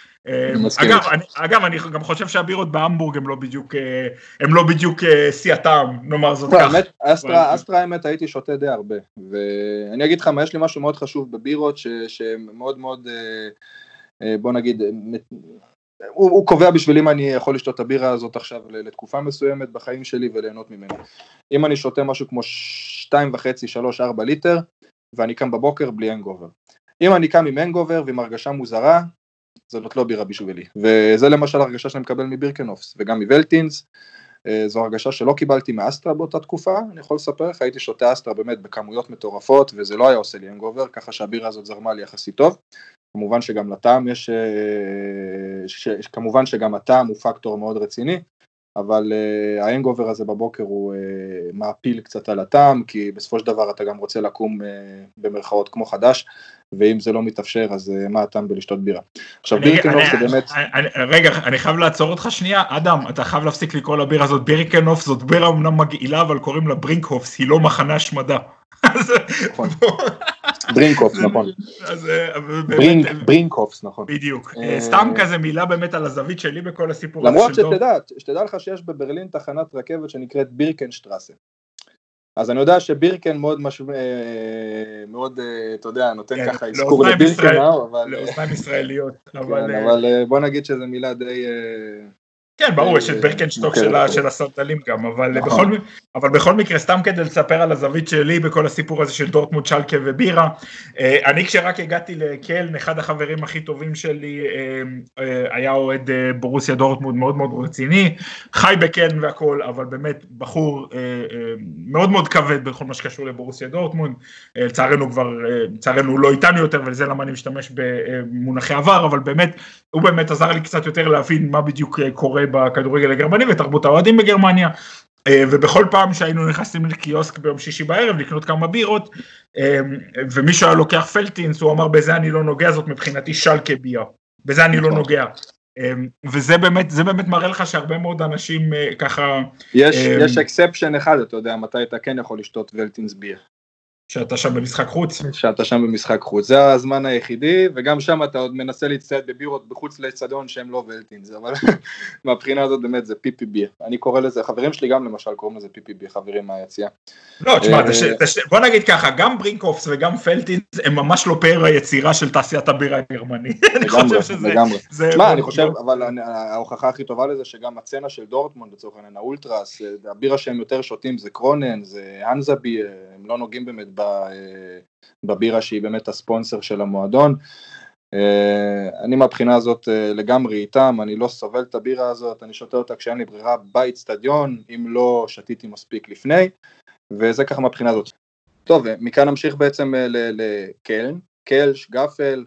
אגב אני, אגב, אני גם חושב שהבירות בהמבורג הם לא בדיוק, אה, הם לא בדיוק אה, שיא הטעם, נאמר זאת ככה. אסטרה, אסטרה האמת הייתי שותה די הרבה, ואני אגיד לך מה, יש לי משהו מאוד חשוב בבירות, שמאוד מאוד, אה, בוא נגיד, הוא, הוא קובע בשביל אם אני יכול לשתות את הבירה הזאת עכשיו לתקופה מסוימת בחיים שלי וליהנות ממנה. אם אני שותה משהו כמו 2.5, 3, 4 ליטר, ואני קם בבוקר בלי הנגובר. אם אני קם עם הנגובר ועם הרגשה מוזרה, זאת לא בירה בשבילי. וזה למשל הרגשה שאני מקבל מבירקנופס וגם מוולטינס. אה, זו הרגשה שלא קיבלתי מאסטרה באותה תקופה, אני יכול לספר לך, הייתי שותה אסטרה באמת בכמויות מטורפות וזה לא היה עושה לי אנגובר, ככה שהבירה הזאת זרמה לי יחסית טוב. כמובן שגם לטעם יש, אה, ש, כמובן שגם הטעם הוא פקטור מאוד רציני, אבל uh, האנגובר הזה בבוקר הוא uh, מעפיל קצת על הטעם, כי בסופו של דבר אתה גם רוצה לקום uh, במרכאות כמו חדש, ואם זה לא מתאפשר אז uh, מה הטעם בלשתות בירה. עכשיו בירקנוף זה באמת... אני, רגע, אני חייב לעצור אותך שנייה, אדם, אתה חייב להפסיק לקרוא לבירה הזאת בירקנוף, זאת בירה אמנם מגעילה, אבל קוראים לה ברינקהופס, היא לא מחנה השמדה. נכון. ברינקופס, נכון. אה, ברינקופס, נכון. בדיוק. אה, סתם כזה מילה באמת על הזווית שלי בכל הסיפור הזה. למרות שתדע, שתדע לך שיש בברלין תחנת רכבת שנקראת בירקנשטרסה. אז אני יודע שבירקן מאוד, אה, מאוד, אתה יודע, נותן כן, ככה אזכור לבירקן, אבל... לאוזניים ישראליות, כן, אבל בוא נגיד שזו מילה די... כן ברור יש את ברקנשטוק של הסרטלים גם אבל נכון. בכל, אבל בכל מקרה סתם כדי לספר על הזווית שלי בכל הסיפור הזה של דורטמונד שלקה ובירה אה, אני כשרק הגעתי לקלן אחד החברים הכי טובים שלי אה, אה, היה אוהד ברוסיה דורטמונד מאוד מאוד רציני חי בקלן והכל אבל באמת בחור מאוד מאוד כבד בכל מה שקשור לבורוסיה דורטמונד לצערנו כבר לצערנו הוא לא איתנו יותר ולזה למה אני משתמש במונחי עבר אבל באמת הוא באמת עזר לי קצת יותר להבין מה בדיוק קורה בכדורגל הגרמני ותרבות האוהדים בגרמניה. אה, ובכל פעם שהיינו נכנסים לקיוסק ביום שישי בערב לקנות כמה בירות אה, ומישהו היה לוקח פלטינס הוא אמר בזה אני לא נוגע זאת מבחינתי שלקה ביה בזה אני לא נכון. נוגע אה, וזה באמת זה באמת מראה לך שהרבה מאוד אנשים ככה יש יש exception אחד אתה יודע מתי אתה כן יכול לשתות ולטינס ביה שאתה שם במשחק חוץ. שאתה שם במשחק חוץ, זה הזמן היחידי, וגם שם אתה עוד מנסה להצטייד בבירות בחוץ לאצטדיון שהם לא ולטינס, אבל *laughs* מהבחינה הזאת באמת זה PPB, אני קורא לזה, חברים שלי גם למשל קוראים לזה PPB, חברים מהיציאה. לא, תשמע, אה, בוא נגיד ככה, גם ברינקופס וגם ולטינס הם ממש לא פאר היצירה של תעשיית הבירה *laughs* חושב שזה... לגמרי, תשמע, אני חושב, אבל ההוכחה הכי טובה לזה שגם הצצנה של דורטמונד לצורך העניין, האולטרס, הבירה שהם יותר שותים זה קרונן, זה אנזבי, הם לא נוגעים באמת בבירה שהיא באמת הספונסר של המועדון. אני מהבחינה הזאת לגמרי איתם, אני לא סובל את הבירה הזאת, אני שותה אותה כשאין לי ברירה באיצטדיון, אם לא שתיתי מספיק לפני, וזה ככה מהבחינה הזאת. טוב, מכאן נמשיך בעצם לקלן, קלש, גפל,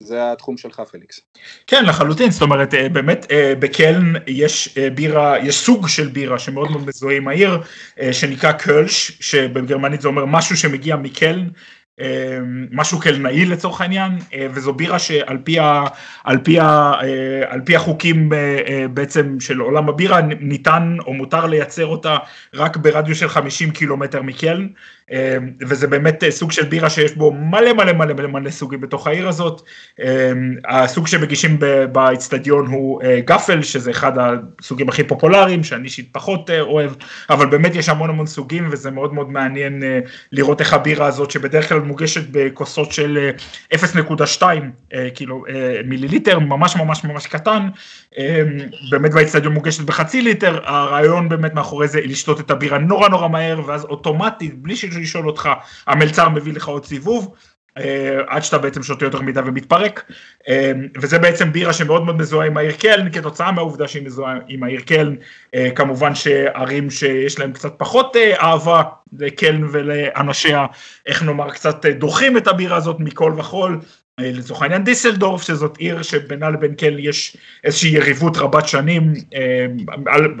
זה התחום שלך פליקס. כן לחלוטין זאת אומרת אה, באמת אה, בקלן יש אה, בירה יש סוג של בירה שמאוד מאוד מזוהה עם העיר שנקרא קולש שבגרמנית זה אומר משהו שמגיע מקלן משהו קלנאי לצורך העניין וזו בירה שעל פי, ה, על פי, ה, על פי החוקים בעצם של עולם הבירה ניתן או מותר לייצר אותה רק ברדיוס של 50 קילומטר מקלן וזה באמת סוג של בירה שיש בו מלא מלא מלא מלא מלא סוגים בתוך העיר הזאת. הסוג שמגישים באצטדיון הוא גפל שזה אחד הסוגים הכי פופולריים שאני אישית פחות אוהב אבל באמת יש המון המון סוגים וזה מאוד מאוד מעניין לראות איך הבירה הזאת שבדרך כלל מוגשת בכוסות של 0.2 אה, אה, כאילו אה, מיליליטר, ממש ממש ממש קטן, באמת באצטדיון מוגשת בחצי ליטר, הרעיון באמת מאחורי זה לשתות את הבירה נורא נורא מהר, ואז אוטומטית, בלי לשאול אותך, המלצר מביא לך עוד סיבוב. עד שאתה בעצם שותה יותר מדי ומתפרק וזה בעצם בירה שמאוד מאוד מזוהה עם העיר קלן כתוצאה מהעובדה שהיא מזוהה עם העיר קלן כמובן שערים שיש להם קצת פחות אהבה לקלן ולאנשיה איך נאמר קצת דוחים את הבירה הזאת מכל וכול אה, לצורך העניין דיסלדורף שזאת עיר שבינה לבין קל יש איזושהי יריבות רבת שנים אה,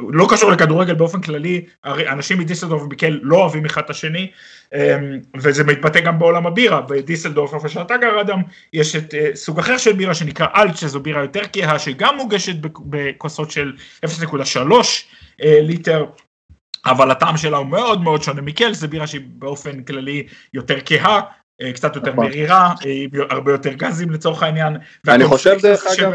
לא קשור לכדורגל באופן כללי אנשים מדיסלדורף ומקל לא אוהבים אחד את השני אה, וזה מתבטא גם בעולם הבירה בדיסלדורף איפה שאתה גר אדם יש את סוג אחר של בירה שנקרא אלט שזו בירה יותר כהה שגם מוגשת בכוסות של 0.3 ליטר אבל הטעם שלה הוא מאוד מאוד שונה מקל, זה בירה שהיא באופן כללי יותר כהה, אה, קצת יותר נכון. מרירה, אה, הרבה יותר גזים לצורך העניין. אני חושב דרך אגב,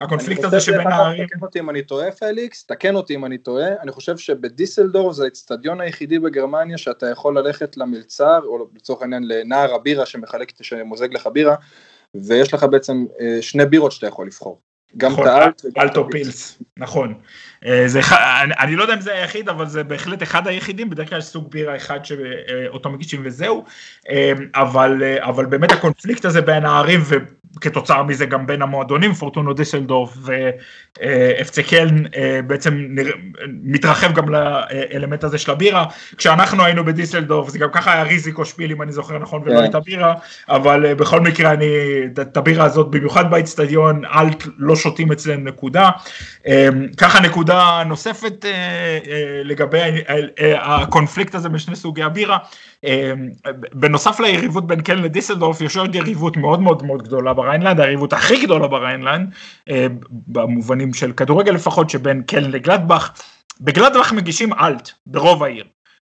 הקונפליקט הזה שבין הערים. תקן אותי אם אני טועה פליקס, תקן אותי אם אני טועה, אני חושב שבדיסלדורף זה האצטדיון היחידי בגרמניה שאתה יכול ללכת למלצר, או לצורך העניין לנער הבירה שמחלק, שמוזג לך בירה, ויש לך בעצם אה, שני בירות שאתה יכול לבחור. גם נכון, את האלט וגם את הפילס. נכון. אה, זה, אני, אני לא יודע אם זה היחיד, אבל זה בהחלט אחד היחידים, בדרך כלל סוג בירה אחד שאותו מגישים וזהו, אה, אבל, אה, אבל באמת הקונפליקט הזה בין הערים וכתוצאה מזה גם בין המועדונים, פורטונו דיסלדורף ואפצה קלן בעצם מתרחב גם לאלמנט הזה של הבירה, כשאנחנו היינו בדיסלדורף זה גם ככה היה ריזיקו שפיל אם אני זוכר נכון ולא כן. הייתה בירה, אבל בכל מקרה אני, את הבירה הזאת במיוחד באצטדיון, אלט לא שותים אצלם נקודה, ככה נקודה נקודה נוספת אה, אה, לגבי אה, הקונפליקט הזה בשני סוגי הבירה, בנוסף ליריבות בין קלן לדיסלדורף יש עוד יריבות מאוד מאוד מאוד גדולה בריינלנד, היריבות הכי גדולה בריינלנד, במובנים של כדורגל לפחות, שבין קלן לגלדבך, בגלדבך מגישים אלט ברוב העיר.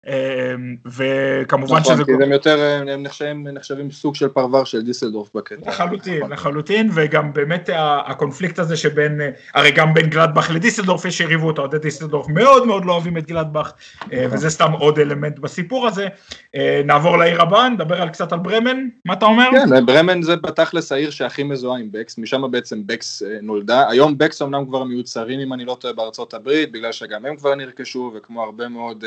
אמ, וכמובן נכון, שזה... נכון, כי הם יותר, הם נחשבים, נחשבים סוג של פרבר של דיסלדורף בקטע. לחלוטין. לחלוטין, וגם באמת הקונפליקט הזה שבין, הרי גם בין גלדבך לדיסלדורף יש יריבות, אוהדי דיסלדורף מאוד מאוד לא אוהבים את גלדבך, אה, נכון. וזה סתם עוד אלמנט בסיפור הזה. אה, נעבור לעיר הבאה, נדבר על קצת על ברמן, מה אתה אומר? כן, ברמן זה בתכלס העיר שהכי מזוהה עם בקס, משם בעצם בקס אה, נולדה. היום בקס אמנם כבר מיוצרים, אם אני לא טועה, בארצות הברית, בגלל שגם הם כבר נרכשו, וכמו הרבה מאוד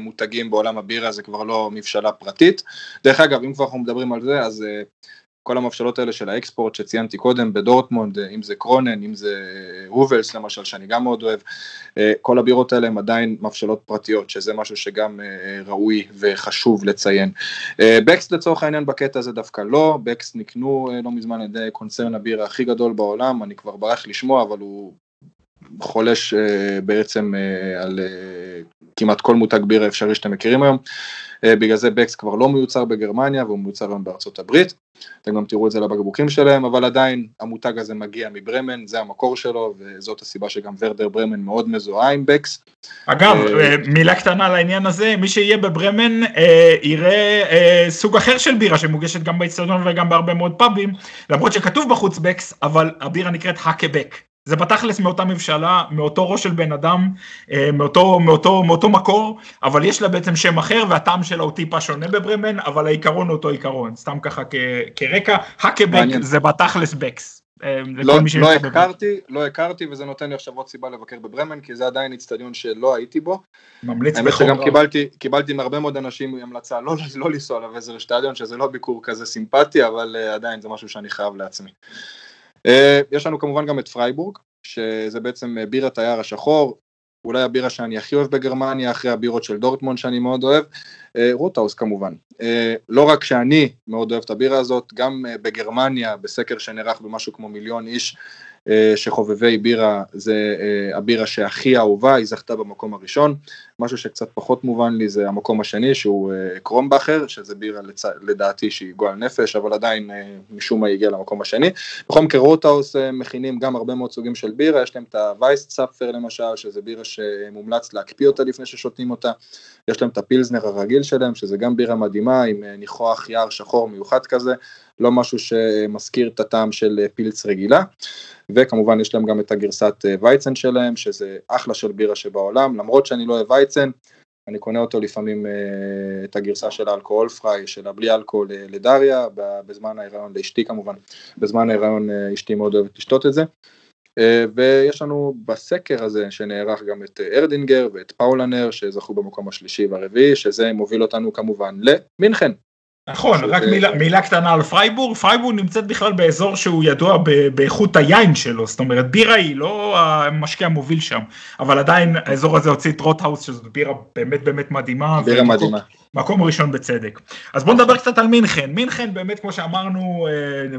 מותגים מותגים בעולם הבירה זה כבר לא מבשלה פרטית. דרך אגב, אם כבר אנחנו מדברים על זה, אז אה, כל המבשלות האלה של האקספורט שציינתי קודם בדורטמונד, אה, אם זה קרונן, אם זה הובלס uh, למשל, שאני גם מאוד אוהב, uh, כל הבירות האלה הן עדיין מבשלות פרטיות, שזה משהו שגם uh, ראוי וחשוב לציין. בקס לצורך העניין בקטע הזה דווקא לא, בקס נקנו uh, לא מזמן על ידי קונצרן הבירה הכי גדול בעולם, אני כבר ברח לשמוע, אבל הוא חולש uh, בעצם uh, על uh, כמעט כל מותג בירה אפשרי שאתם מכירים היום. Uh, בגלל זה בקס כבר לא מיוצר בגרמניה והוא מיוצר היום בארצות הברית. אתם גם תראו את זה לבקבוקים שלהם, אבל עדיין המותג הזה מגיע מברמן, זה המקור שלו, וזאת הסיבה שגם ורדר ברמן מאוד מזוהה עם בקס. אגב, מילה קטנה לעניין הזה, מי שיהיה בברמן יראה סוג אחר של בירה שמוגשת גם באצטדיון וגם בהרבה מאוד פאבים, למרות שכתוב בחוץ בקס, אבל הבירה נקראת האקבק. זה בתכלס מאותה מבשלה, מאותו ראש של בן אדם, אה, מאותו, מאותו, מאותו מקור, אבל יש לה בעצם שם אחר והטעם שלה הוא טיפה שונה בברמן, אבל העיקרון הוא אותו עיקרון, סתם ככה כ, כרקע, האקה-בק זה בתכלס בקס. אה, לא, לא הכרתי, לא הכרתי וזה נותן לי עכשיו עוד סיבה לבקר בברמן כי זה עדיין איצטדיון שלא הייתי בו. ממליץ בחום. האמת שגם קיבלתי, קיבלתי מהרבה מאוד אנשים המלצה לא, לא לנסוע לוויזר איצטדיון שזה לא ביקור כזה סימפטי אבל אה, עדיין זה משהו שאני חייב לעצמי. אה, יש לנו כמובן גם את פרייבורג, שזה בעצם אה, בירת היער השחור, אולי הבירה שאני הכי אוהב בגרמניה, אחרי הבירות של דורטמונד שאני מאוד אוהב, אה, רוטהאוס כמובן. לא רק שאני מאוד אוהב את הבירה הזאת, גם בגרמניה, בסקר שנערך במשהו כמו מיליון איש, שחובבי בירה זה אה, הבירה שהכי אהובה, היא זכתה במקום הראשון, משהו שקצת פחות מובן לי זה המקום השני שהוא אה, קרומבכר, שזה בירה לצ... לדעתי שהיא גועל נפש, אבל עדיין משום מה היא הגיעה למקום השני. בכל מקרה רוטהאוס מכינים גם הרבה מאוד סוגים של בירה, יש להם את הווייס למשל, שזה בירה שמומלץ להקפיא אותה לפני ששותים אותה, יש להם את הפילזנר הרגיל שלהם, שזה גם בירה מדהימה עם ניחוח יער שחור מיוחד כזה, לא משהו שמזכיר את הטעם של פילץ רגילה. וכמובן יש להם גם את הגרסת אה, וייצן שלהם, שזה אחלה של בירה שבעולם, למרות שאני לא אוהב וייצן, אני קונה אותו לפעמים, אה, את הגרסה של האלכוהול פריי, של הבלי אלכוהול אה, לדריה, בזמן ההיריון, לאשתי כמובן, בזמן ההיריון אשתי מאוד אוהבת לשתות את זה. ויש לנו בסקר הזה שנערך גם את ארדינגר ואת פאולנר שזכו במקום השלישי והרביעי, שזה מוביל אותנו כמובן למינכן, נכון, רק מילה, מילה קטנה על פרייבורג, פרייבורג נמצאת בכלל באזור שהוא ידוע באיכות היין שלו, זאת אומרת בירה היא לא המשקה המוביל שם, אבל עדיין האזור הזה הוציא את רוטהאוס שזאת בירה באמת באמת מדהימה. בירה מדהימה. מקום ראשון בצדק. אז בואו נדבר קצת על מינכן. מינכן באמת כמו שאמרנו, אה,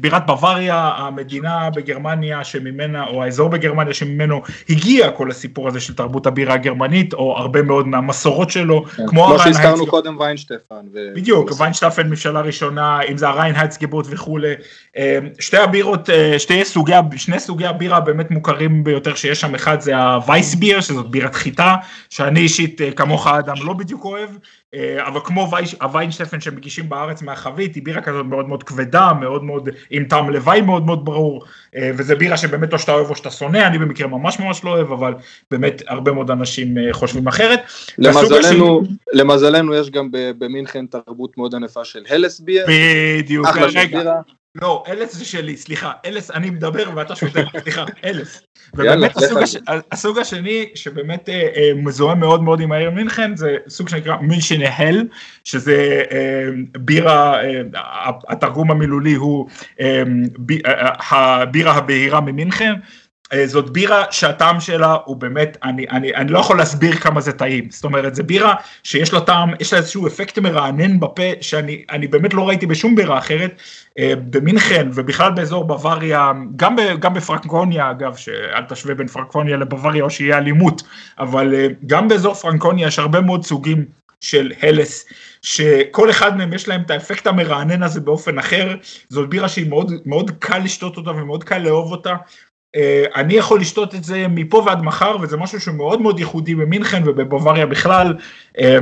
בירת בוואריה, המדינה בגרמניה שממנה, או האזור בגרמניה שממנו הגיע כל הסיפור הזה של תרבות הבירה הגרמנית, או הרבה מאוד מהמסורות שלו, כן, כמו, כמו שהזכרנו קודם ויינשטפן. ו... בדיוק, ויינשטפן מבשלה ראשונה, אם זה הריינהייטסגיבוט וכולי. אה, שתי הבירות, אה, שתי סוגי, שני סוגי הבירה באמת מוכרים ביותר שיש שם, אחד זה הווייסביר, שזאת בירת חיטה, שאני אישית כמוך אדם לא בדיוק אוהב. אה, אבל כמו הוויינשטפן שמגישים בארץ מהחבית, היא בירה כזאת מאוד מאוד כבדה, מאוד מאוד עם טעם לוואי מאוד מאוד ברור, אה, וזה בירה שבאמת או שאתה אוהב או שאתה שונא, אני במקרה ממש ממש לא אוהב, אבל באמת הרבה מאוד אנשים אה, חושבים אחרת. למזלנו, למזלנו יש גם במינכן תרבות מאוד ענפה של הלס ביר. בדיוק, רגע. לא, אלס זה שלי, סליחה, אלס אני מדבר ואתה שותה, *laughs* סליחה, אלס. ובאמת הסוג, הש... הסוג השני שבאמת אה, אה, מזוהה מאוד מאוד עם העיר מינכן זה סוג שנקרא מינשנהל, שזה אה, בירה, אה, התרגום המילולי הוא אה, ב, אה, הבירה הבהירה ממינכן. אה, זאת בירה שהטעם שלה הוא באמת, אני, אני, אני לא יכול להסביר כמה זה טעים, זאת אומרת זה בירה שיש לה טעם, יש לה איזשהו אפקט מרענן בפה שאני באמת לא ראיתי בשום בירה אחרת, אה, במינכן ובכלל באזור בוואריה, גם, גם בפרנקוניה אגב, שאל תשווה בין פרנקוניה לבוואריה או שיהיה אלימות, אבל אה, גם באזור פרנקוניה יש הרבה מאוד סוגים של הלס, שכל אחד מהם יש להם את האפקט המרענן הזה באופן אחר, זאת בירה שהיא מאוד, מאוד קל לשתות אותה ומאוד קל לאהוב אותה, אני יכול לשתות את זה מפה ועד מחר וזה משהו שהוא מאוד ייחודי במינכן ובבוואריה בכלל. אה,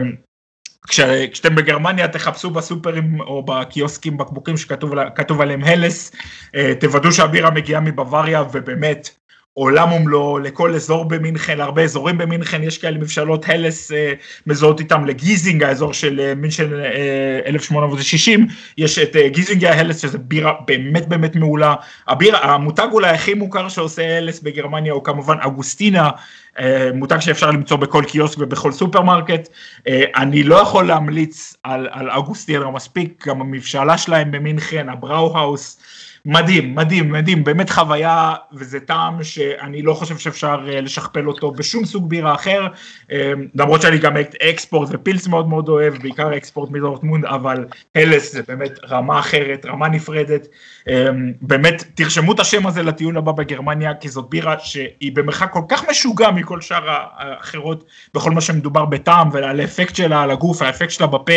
כשאתם בגרמניה תחפשו בסופרים או בקיוסקים בקבוקים שכתוב עליהם הלס, אה, תוודאו שהבירה מגיעה מבוואריה ובאמת עולם ומלואו, לכל אזור במינכן, הרבה אזורים במינכן, יש כאלה מבשלות הלס אה, מזוהות איתם לגיזינג, האזור של אה, מינכן אה, 1860, יש את אה, גיזינג ההלס שזה בירה באמת באמת מעולה, הביר, המותג אולי הכי מוכר שעושה הלס בגרמניה הוא כמובן אגוסטינה, אה, מותג שאפשר למצוא בכל קיוסק ובכל סופרמרקט, אה, אני לא יכול להמליץ על, על אגוסטינה מספיק, גם המבשלה שלהם במינכן, ה Brauhaus, מדהים, מדהים, מדהים, באמת חוויה, וזה טעם שאני לא חושב שאפשר אה, לשכפל אותו בשום סוג בירה אחר, אה, למרות שאני גם אקספורט ופילס מאוד מאוד אוהב, בעיקר אקספורט מדורטמונד, אבל הלס זה באמת רמה אחרת, רמה נפרדת, אה, באמת תרשמו את השם הזה לטיול הבא בגרמניה, כי זאת בירה שהיא במרחק כל כך משוגע מכל שאר האחרות, בכל מה שמדובר בטעם ועל האפקט שלה על הגוף, האפקט שלה בפה,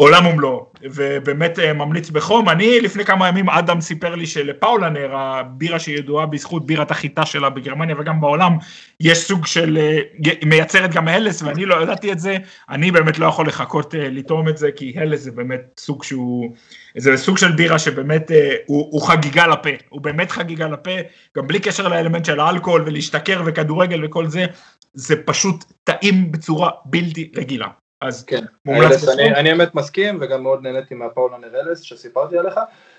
עולם ומלואו, ובאמת אה, ממליץ בחום. אני לפני כמה ימים אדם סיפר לי שלפאולנר, הבירה שידועה בזכות בירת החיטה שלה בגרמניה וגם בעולם, יש סוג של, אה, מייצרת גם הלס ואני לא ידעתי את זה, אני באמת לא יכול לחכות אה, לטעום את זה, כי הלס זה באמת סוג שהוא, זה סוג של בירה שבאמת הוא, הוא חגיגה לפה, הוא באמת חגיגה לפה, גם בלי קשר לאלמנט של האלכוהול ולהשתכר וכדורגל וכל זה, זה פשוט טעים בצורה בלתי רגילה. אז כן, מומלץ אני, אני באמת מסכים וגם מאוד נהניתי מהפאולנר אלס שסיפרתי עליך.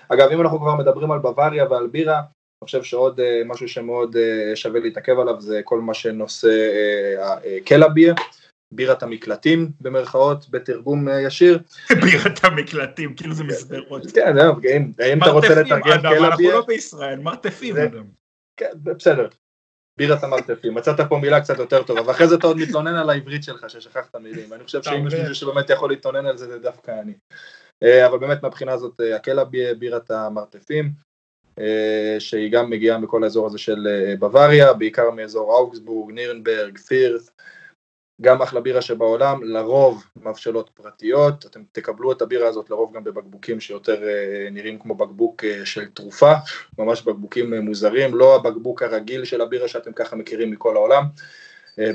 אגב אם אנחנו כבר מדברים על בוואריה ועל בירה, אני חושב שעוד uh, משהו שמאוד uh, שווה להתעכב עליו זה כל מה שנושא uh, uh, קלה ביר, בירת המקלטים במרכאות בתרגום uh, ישיר. *laughs* בירת המקלטים, כאילו זה מסדרות. כן, זהו, אם אתה רוצה לתרגם קלה ביר. אנחנו לא בישראל, מרתפים אדם. כן, בסדר, בירת המרתפים, מצאת פה מילה קצת יותר טובה, ואחרי זה אתה עוד מתלונן על העברית שלך ששכחת מילים, אני חושב שאם יש מישהו שבאמת יכול להתלונן על זה זה דווקא אני. אה, אבל באמת מהבחינה הזאת אה, הקלה בירת המרתפים, אה, שהיא גם מגיעה מכל האזור הזה של בוואריה, בעיקר מאזור אוגסבורג, נירנברג, פירס, גם אחלה בירה שבעולם, לרוב מבשלות פרטיות, אתם תקבלו את הבירה הזאת לרוב גם בבקבוקים שיותר אה, נראים כמו בקבוק אה, של תרופה, ממש בקבוקים אה, מוזרים, לא הבקבוק הרגיל של הבירה שאתם ככה מכירים מכל העולם,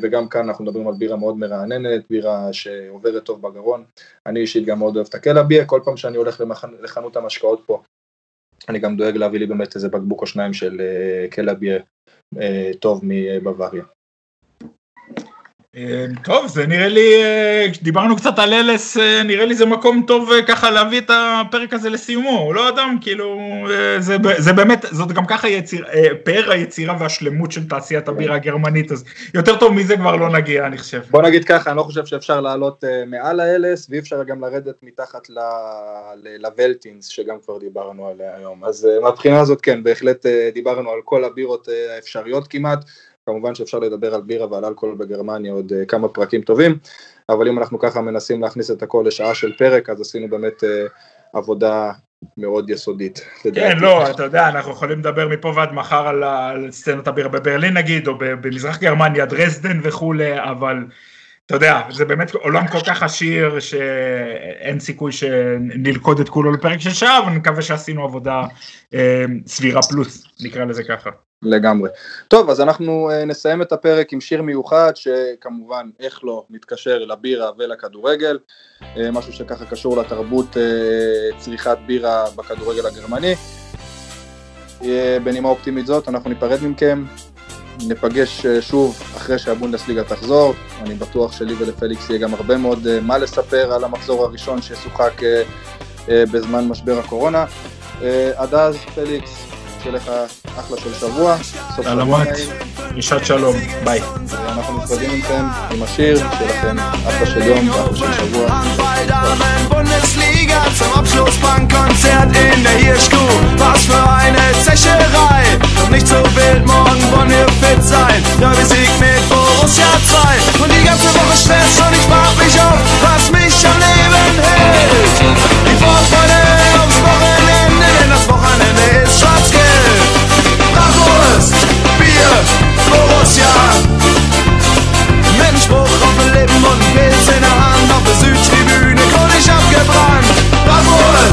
וגם כאן אנחנו מדברים על בירה מאוד מרעננת, בירה שעוברת טוב בגרון, אני אישית גם מאוד אוהב את הקלה ביה, כל פעם שאני הולך לחנות המשקאות פה, אני גם דואג להביא לי באמת איזה בקבוק או שניים של קלה ביה טוב מבוואריה. אה, טוב, זה נראה לי, אה, דיברנו קצת על אלס, אה, נראה לי זה מקום טוב ככה להביא את הפרק הזה לסיומו, לא אדם, כאילו, זה, זה באמת, זאת גם ככה יציר, פאר היצירה והשלמות של תעשיית הבירה הגרמנית, אז יותר טוב מזה כבר לא נגיע, אני חושב. בוא נגיד ככה, אני לא חושב שאפשר לעלות מעל האלס, ואי אפשר גם לרדת מתחת לוולטינס, שגם כבר דיברנו עליה היום, אז מהבחינה הזאת כן, בהחלט דיברנו על כל הבירות האפשריות כמעט, כמובן שאפשר לדבר על בירה ועל אלכוהול בגרמניה עוד uh, כמה פרקים טובים, אבל אם אנחנו ככה מנסים להכניס את הכל לשעה של פרק, אז עשינו באמת uh, עבודה מאוד יסודית. כן, לא, אתה יודע, אנחנו יכולים לדבר מפה ועד מחר על, על סצנות הבירה בברלין נגיד, או במזרח גרמניה, דרזדן וכולי, אבל אתה יודע, זה באמת עולם כל כך עשיר שאין סיכוי שנלכוד את כולו לפרק של שעה, אבל אני מקווה שעשינו עבודה אה, סבירה פלוס, נקרא לזה ככה. לגמרי. טוב, אז אנחנו אה, נסיים את הפרק עם שיר מיוחד, שכמובן, איך לא, מתקשר לבירה ולכדורגל, אה, משהו שככה קשור לתרבות אה, צריכת בירה בכדורגל הגרמני. בנימה אופטימית זאת, אנחנו ניפרד מכם, ניפגש שוב אחרי שהבונדסליגה תחזור, אני בטוח שלי ולפליקס יהיה גם הרבה מאוד מה לספר על המחזור הראשון ששוחק בזמן משבר הקורונה. עד אז, פליקס, שיהיה לך אחלה של שבוע. שלומות, פגישת שלום, ביי. אנחנו נפרדים מכם עם השיר, שיהיה לכם אחלה של יום ואחלה של שבוע. zum Abschluss Bankkonzert in der Hirschkuh. Was für eine Zecherei. Doch nicht so wild, morgen wollen wir fit sein. Ja, wir sieg mit Borussia 2. Und die ganze Woche Stress und ich frag mich auf, was mich am Leben hält.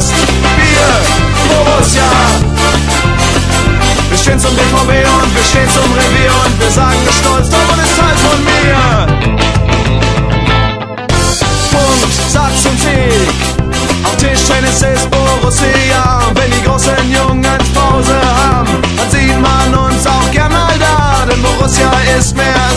Bratwurst, Bier, Borussia. Wir stehen zum BVB und wir stehen zum Revier und wir sagen es stolz, Dortmund ist Teil von mir. Punkt, Satz und Sieg. Auf Tischtennis ist Borussia. Wenn die großen Jungs Pause haben, dann sieht man uns auch gern mal da. Denn Borussia ist mehr